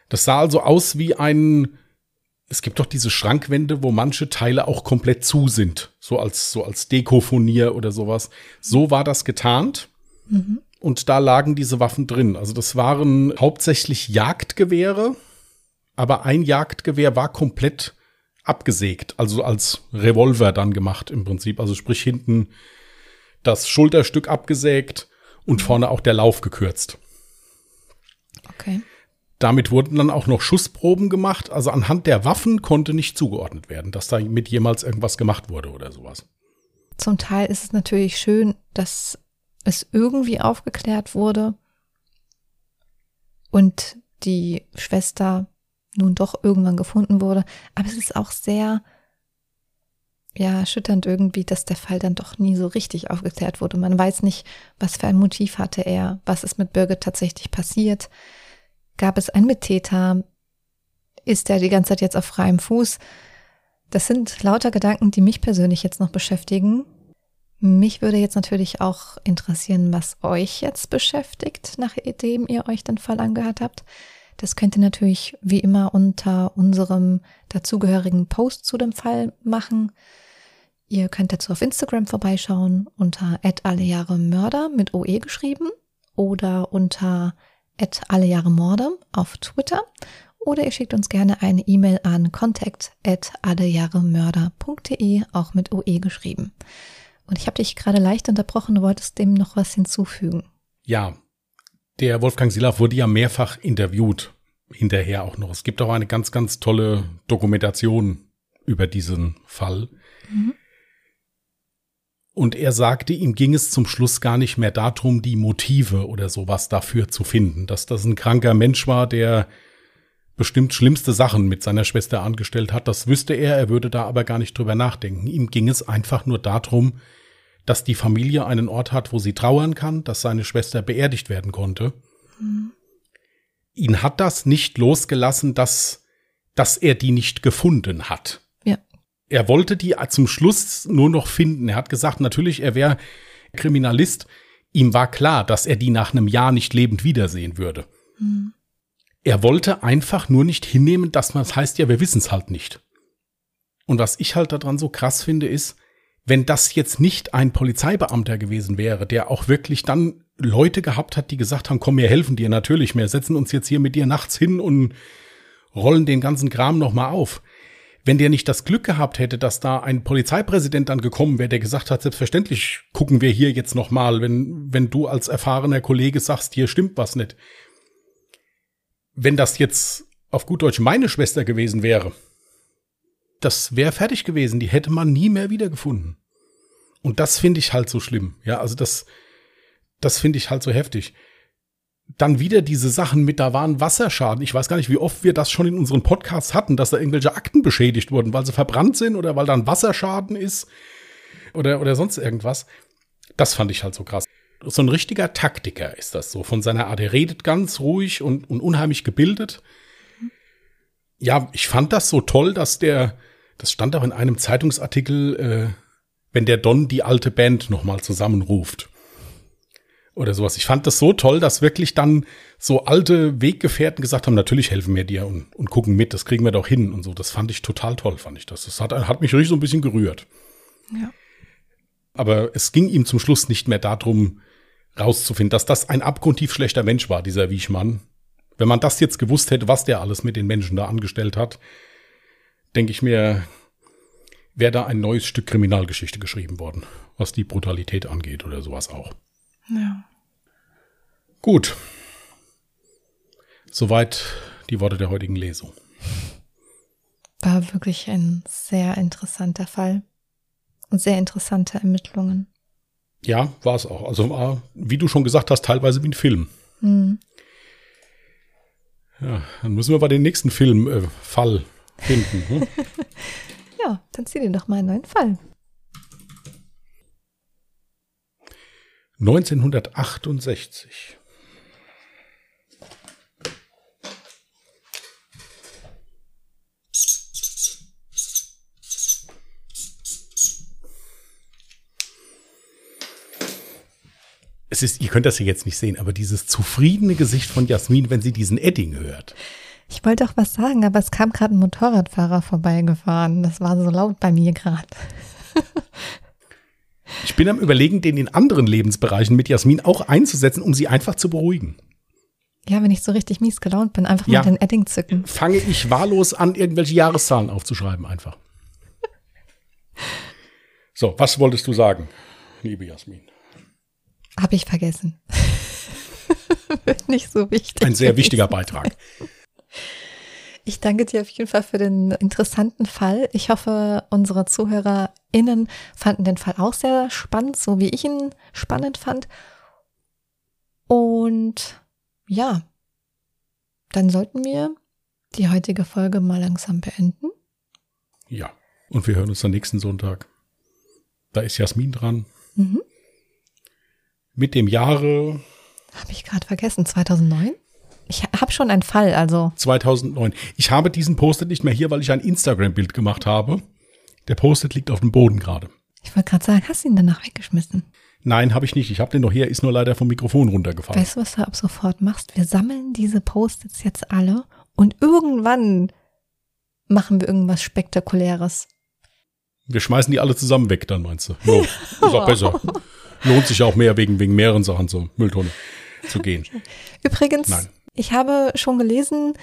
Das sah also aus wie ein es gibt doch diese Schrankwände, wo manche Teile auch komplett zu sind, so als so als Dekofonier oder sowas. So war das getarnt. Mhm. Und da lagen diese Waffen drin. Also das waren hauptsächlich Jagdgewehre, aber ein Jagdgewehr war komplett abgesägt, also als Revolver dann gemacht im Prinzip. Also sprich hinten das Schulterstück abgesägt und mhm. vorne auch der Lauf gekürzt. Okay. Damit wurden dann auch noch Schussproben gemacht. Also anhand der Waffen konnte nicht zugeordnet werden, dass da mit jemals irgendwas gemacht wurde oder sowas. Zum Teil ist es natürlich schön, dass es irgendwie aufgeklärt wurde und die Schwester nun doch irgendwann gefunden wurde. Aber es ist auch sehr, ja, erschütternd irgendwie, dass der Fall dann doch nie so richtig aufgeklärt wurde. Man weiß nicht, was für ein Motiv hatte er, was ist mit Birgit tatsächlich passiert. Gab es einen Mittäter? Ist er die ganze Zeit jetzt auf freiem Fuß? Das sind lauter Gedanken, die mich persönlich jetzt noch beschäftigen. Mich würde jetzt natürlich auch interessieren, was euch jetzt beschäftigt, nachdem ihr euch den Fall angehört habt. Das könnt ihr natürlich wie immer unter unserem dazugehörigen Post zu dem Fall machen. Ihr könnt dazu auf Instagram vorbeischauen unter @allejahremörder mit OE geschrieben oder unter @allejahremorde auf Twitter oder ihr schickt uns gerne eine E-Mail an contact@allejahremörder.de auch mit OE geschrieben. Und ich habe dich gerade leicht unterbrochen, du wolltest dem noch was hinzufügen. Ja, der Wolfgang Silaff wurde ja mehrfach interviewt, hinterher auch noch. Es gibt auch eine ganz, ganz tolle Dokumentation über diesen Fall. Mhm. Und er sagte, ihm ging es zum Schluss gar nicht mehr darum, die Motive oder sowas dafür zu finden, dass das ein kranker Mensch war, der bestimmt schlimmste Sachen mit seiner Schwester angestellt hat. Das wüsste er, er würde da aber gar nicht drüber nachdenken. Ihm ging es einfach nur darum, dass die Familie einen Ort hat, wo sie trauern kann, dass seine Schwester beerdigt werden konnte. Mhm. Ihn hat das nicht losgelassen, dass, dass er die nicht gefunden hat. Er wollte die zum Schluss nur noch finden. Er hat gesagt, natürlich, er wäre Kriminalist. Ihm war klar, dass er die nach einem Jahr nicht lebend wiedersehen würde. Mhm. Er wollte einfach nur nicht hinnehmen, dass man, das heißt ja, wir wissen es halt nicht. Und was ich halt daran so krass finde, ist, wenn das jetzt nicht ein Polizeibeamter gewesen wäre, der auch wirklich dann Leute gehabt hat, die gesagt haben, komm, wir helfen dir natürlich, wir setzen uns jetzt hier mit dir nachts hin und rollen den ganzen Kram nochmal auf. Wenn der nicht das Glück gehabt hätte, dass da ein Polizeipräsident dann gekommen wäre, der gesagt hat, selbstverständlich gucken wir hier jetzt nochmal, wenn, wenn du als erfahrener Kollege sagst, hier stimmt was nicht. Wenn das jetzt auf gut Deutsch meine Schwester gewesen wäre, das wäre fertig gewesen. Die hätte man nie mehr wiedergefunden. Und das finde ich halt so schlimm. Ja, also das, das finde ich halt so heftig. Dann wieder diese Sachen mit, da waren Wasserschaden. Ich weiß gar nicht, wie oft wir das schon in unseren Podcasts hatten, dass da irgendwelche Akten beschädigt wurden, weil sie verbrannt sind oder weil da ein Wasserschaden ist oder, oder sonst irgendwas. Das fand ich halt so krass. So ein richtiger Taktiker ist das so von seiner Art. Er redet ganz ruhig und, und unheimlich gebildet. Ja, ich fand das so toll, dass der, das stand auch in einem Zeitungsartikel, äh, wenn der Don die alte Band nochmal zusammenruft. Oder sowas. Ich fand das so toll, dass wirklich dann so alte Weggefährten gesagt haben, natürlich helfen wir dir und, und gucken mit, das kriegen wir doch hin und so. Das fand ich total toll, fand ich das. Das hat, hat mich richtig so ein bisschen gerührt. Ja. Aber es ging ihm zum Schluss nicht mehr darum, rauszufinden, dass das ein abgrundtief schlechter Mensch war, dieser Wiechmann. Wenn man das jetzt gewusst hätte, was der alles mit den Menschen da angestellt hat, denke ich mir, wäre da ein neues Stück Kriminalgeschichte geschrieben worden, was die Brutalität angeht oder sowas auch. Ja. Gut. Soweit die Worte der heutigen Lesung. War wirklich ein sehr interessanter Fall und sehr interessante Ermittlungen. Ja, war es auch. Also war, wie du schon gesagt hast, teilweise wie ein Film. Mhm. Ja, dann müssen wir bei den nächsten Filmfall äh, finden. Hm? ja, dann zieh dir doch mal einen neuen Fall. 1968. Es ist, ihr könnt das ja jetzt nicht sehen, aber dieses zufriedene Gesicht von Jasmin, wenn sie diesen Edding hört. Ich wollte auch was sagen, aber es kam gerade ein Motorradfahrer vorbeigefahren. Das war so laut bei mir gerade. Ich bin am Überlegen, den in anderen Lebensbereichen mit Jasmin auch einzusetzen, um sie einfach zu beruhigen. Ja, wenn ich so richtig mies gelaunt bin, einfach ja, mal den Edding zücken. Fange ich wahllos an, irgendwelche Jahreszahlen aufzuschreiben, einfach. So, was wolltest du sagen, liebe Jasmin? Habe ich vergessen. Nicht so wichtig. Ein sehr wichtiger Beitrag. Ich danke dir auf jeden Fall für den interessanten Fall. Ich hoffe, unsere ZuhörerInnen fanden den Fall auch sehr spannend, so wie ich ihn spannend fand. Und ja, dann sollten wir die heutige Folge mal langsam beenden. Ja, und wir hören uns am nächsten Sonntag. Da ist Jasmin dran. Mhm. Mit dem Jahre. Habe ich gerade vergessen, 2009? Ich habe schon einen Fall, also. 2009. Ich habe diesen Post-it nicht mehr hier, weil ich ein Instagram-Bild gemacht habe. Der Post-it liegt auf dem Boden gerade. Ich wollte gerade sagen, hast du ihn danach weggeschmissen? Nein, habe ich nicht. Ich habe den noch hier, ist nur leider vom Mikrofon runtergefallen. Weißt du, was du ab sofort machst? Wir sammeln diese Post-its jetzt alle und irgendwann machen wir irgendwas Spektakuläres. Wir schmeißen die alle zusammen weg, dann meinst du? Jo, ist auch besser. Lohnt sich auch mehr wegen, wegen mehreren Sachen zur Mülltonne zu gehen. Übrigens, Nein. Ich habe schon gelesen,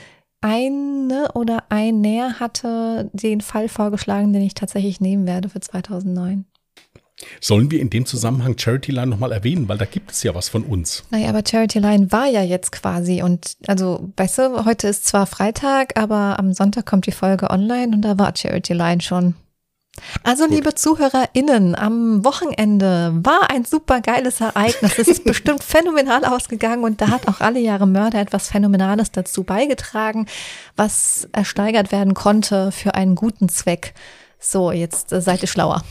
eine oder ein Näher hatte den Fall vorgeschlagen, den ich tatsächlich nehmen werde für 2009. Sollen wir in dem Zusammenhang Charity Line nochmal erwähnen, weil da gibt es ja was von uns. Naja, aber Charity Line war ja jetzt quasi und also, weißt du, heute ist zwar Freitag, aber am Sonntag kommt die Folge online und da war Charity Line schon. Also, Gut. liebe ZuhörerInnen, am Wochenende war ein super geiles Ereignis. Es ist bestimmt phänomenal ausgegangen und da hat auch alle Jahre Mörder etwas Phänomenales dazu beigetragen, was ersteigert werden konnte für einen guten Zweck. So, jetzt äh, seid ihr schlauer.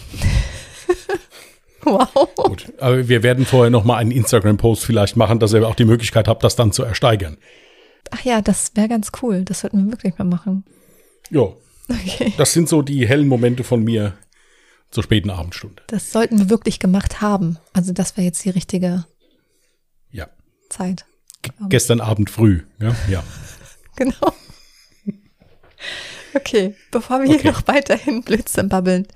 wow. Gut, aber wir werden vorher nochmal einen Instagram-Post vielleicht machen, dass ihr auch die Möglichkeit habt, das dann zu ersteigern. Ach ja, das wäre ganz cool. Das sollten wir wirklich mal machen. Ja, Okay. das sind so die hellen Momente von mir zur späten Abendstunde. Das sollten wir wirklich gemacht haben. Also das wäre jetzt die richtige Ja, Zeit. G gestern Abend früh. Ja, ja. Genau. Okay, bevor wir hier Okay. noch weiterhin Blödsinn babbeln.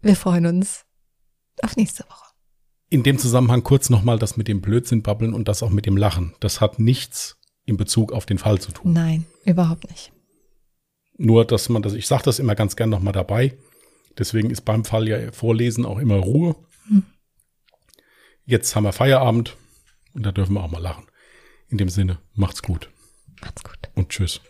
Wir freuen uns auf nächste Woche. In dem Zusammenhang kurz nochmal das mit dem Blödsinn babbeln und das auch mit dem Lachen. Das hat nichts in Bezug auf den Fall zu tun. Nein, überhaupt nicht. Nur, dass man das, ich sage das immer ganz gern nochmal dabei. Deswegen ist beim Fall ja Vorlesen auch immer Ruhe. Jetzt haben wir Feierabend und da dürfen wir auch mal lachen. In dem Sinne, macht's gut Macht's gut. und tschüss.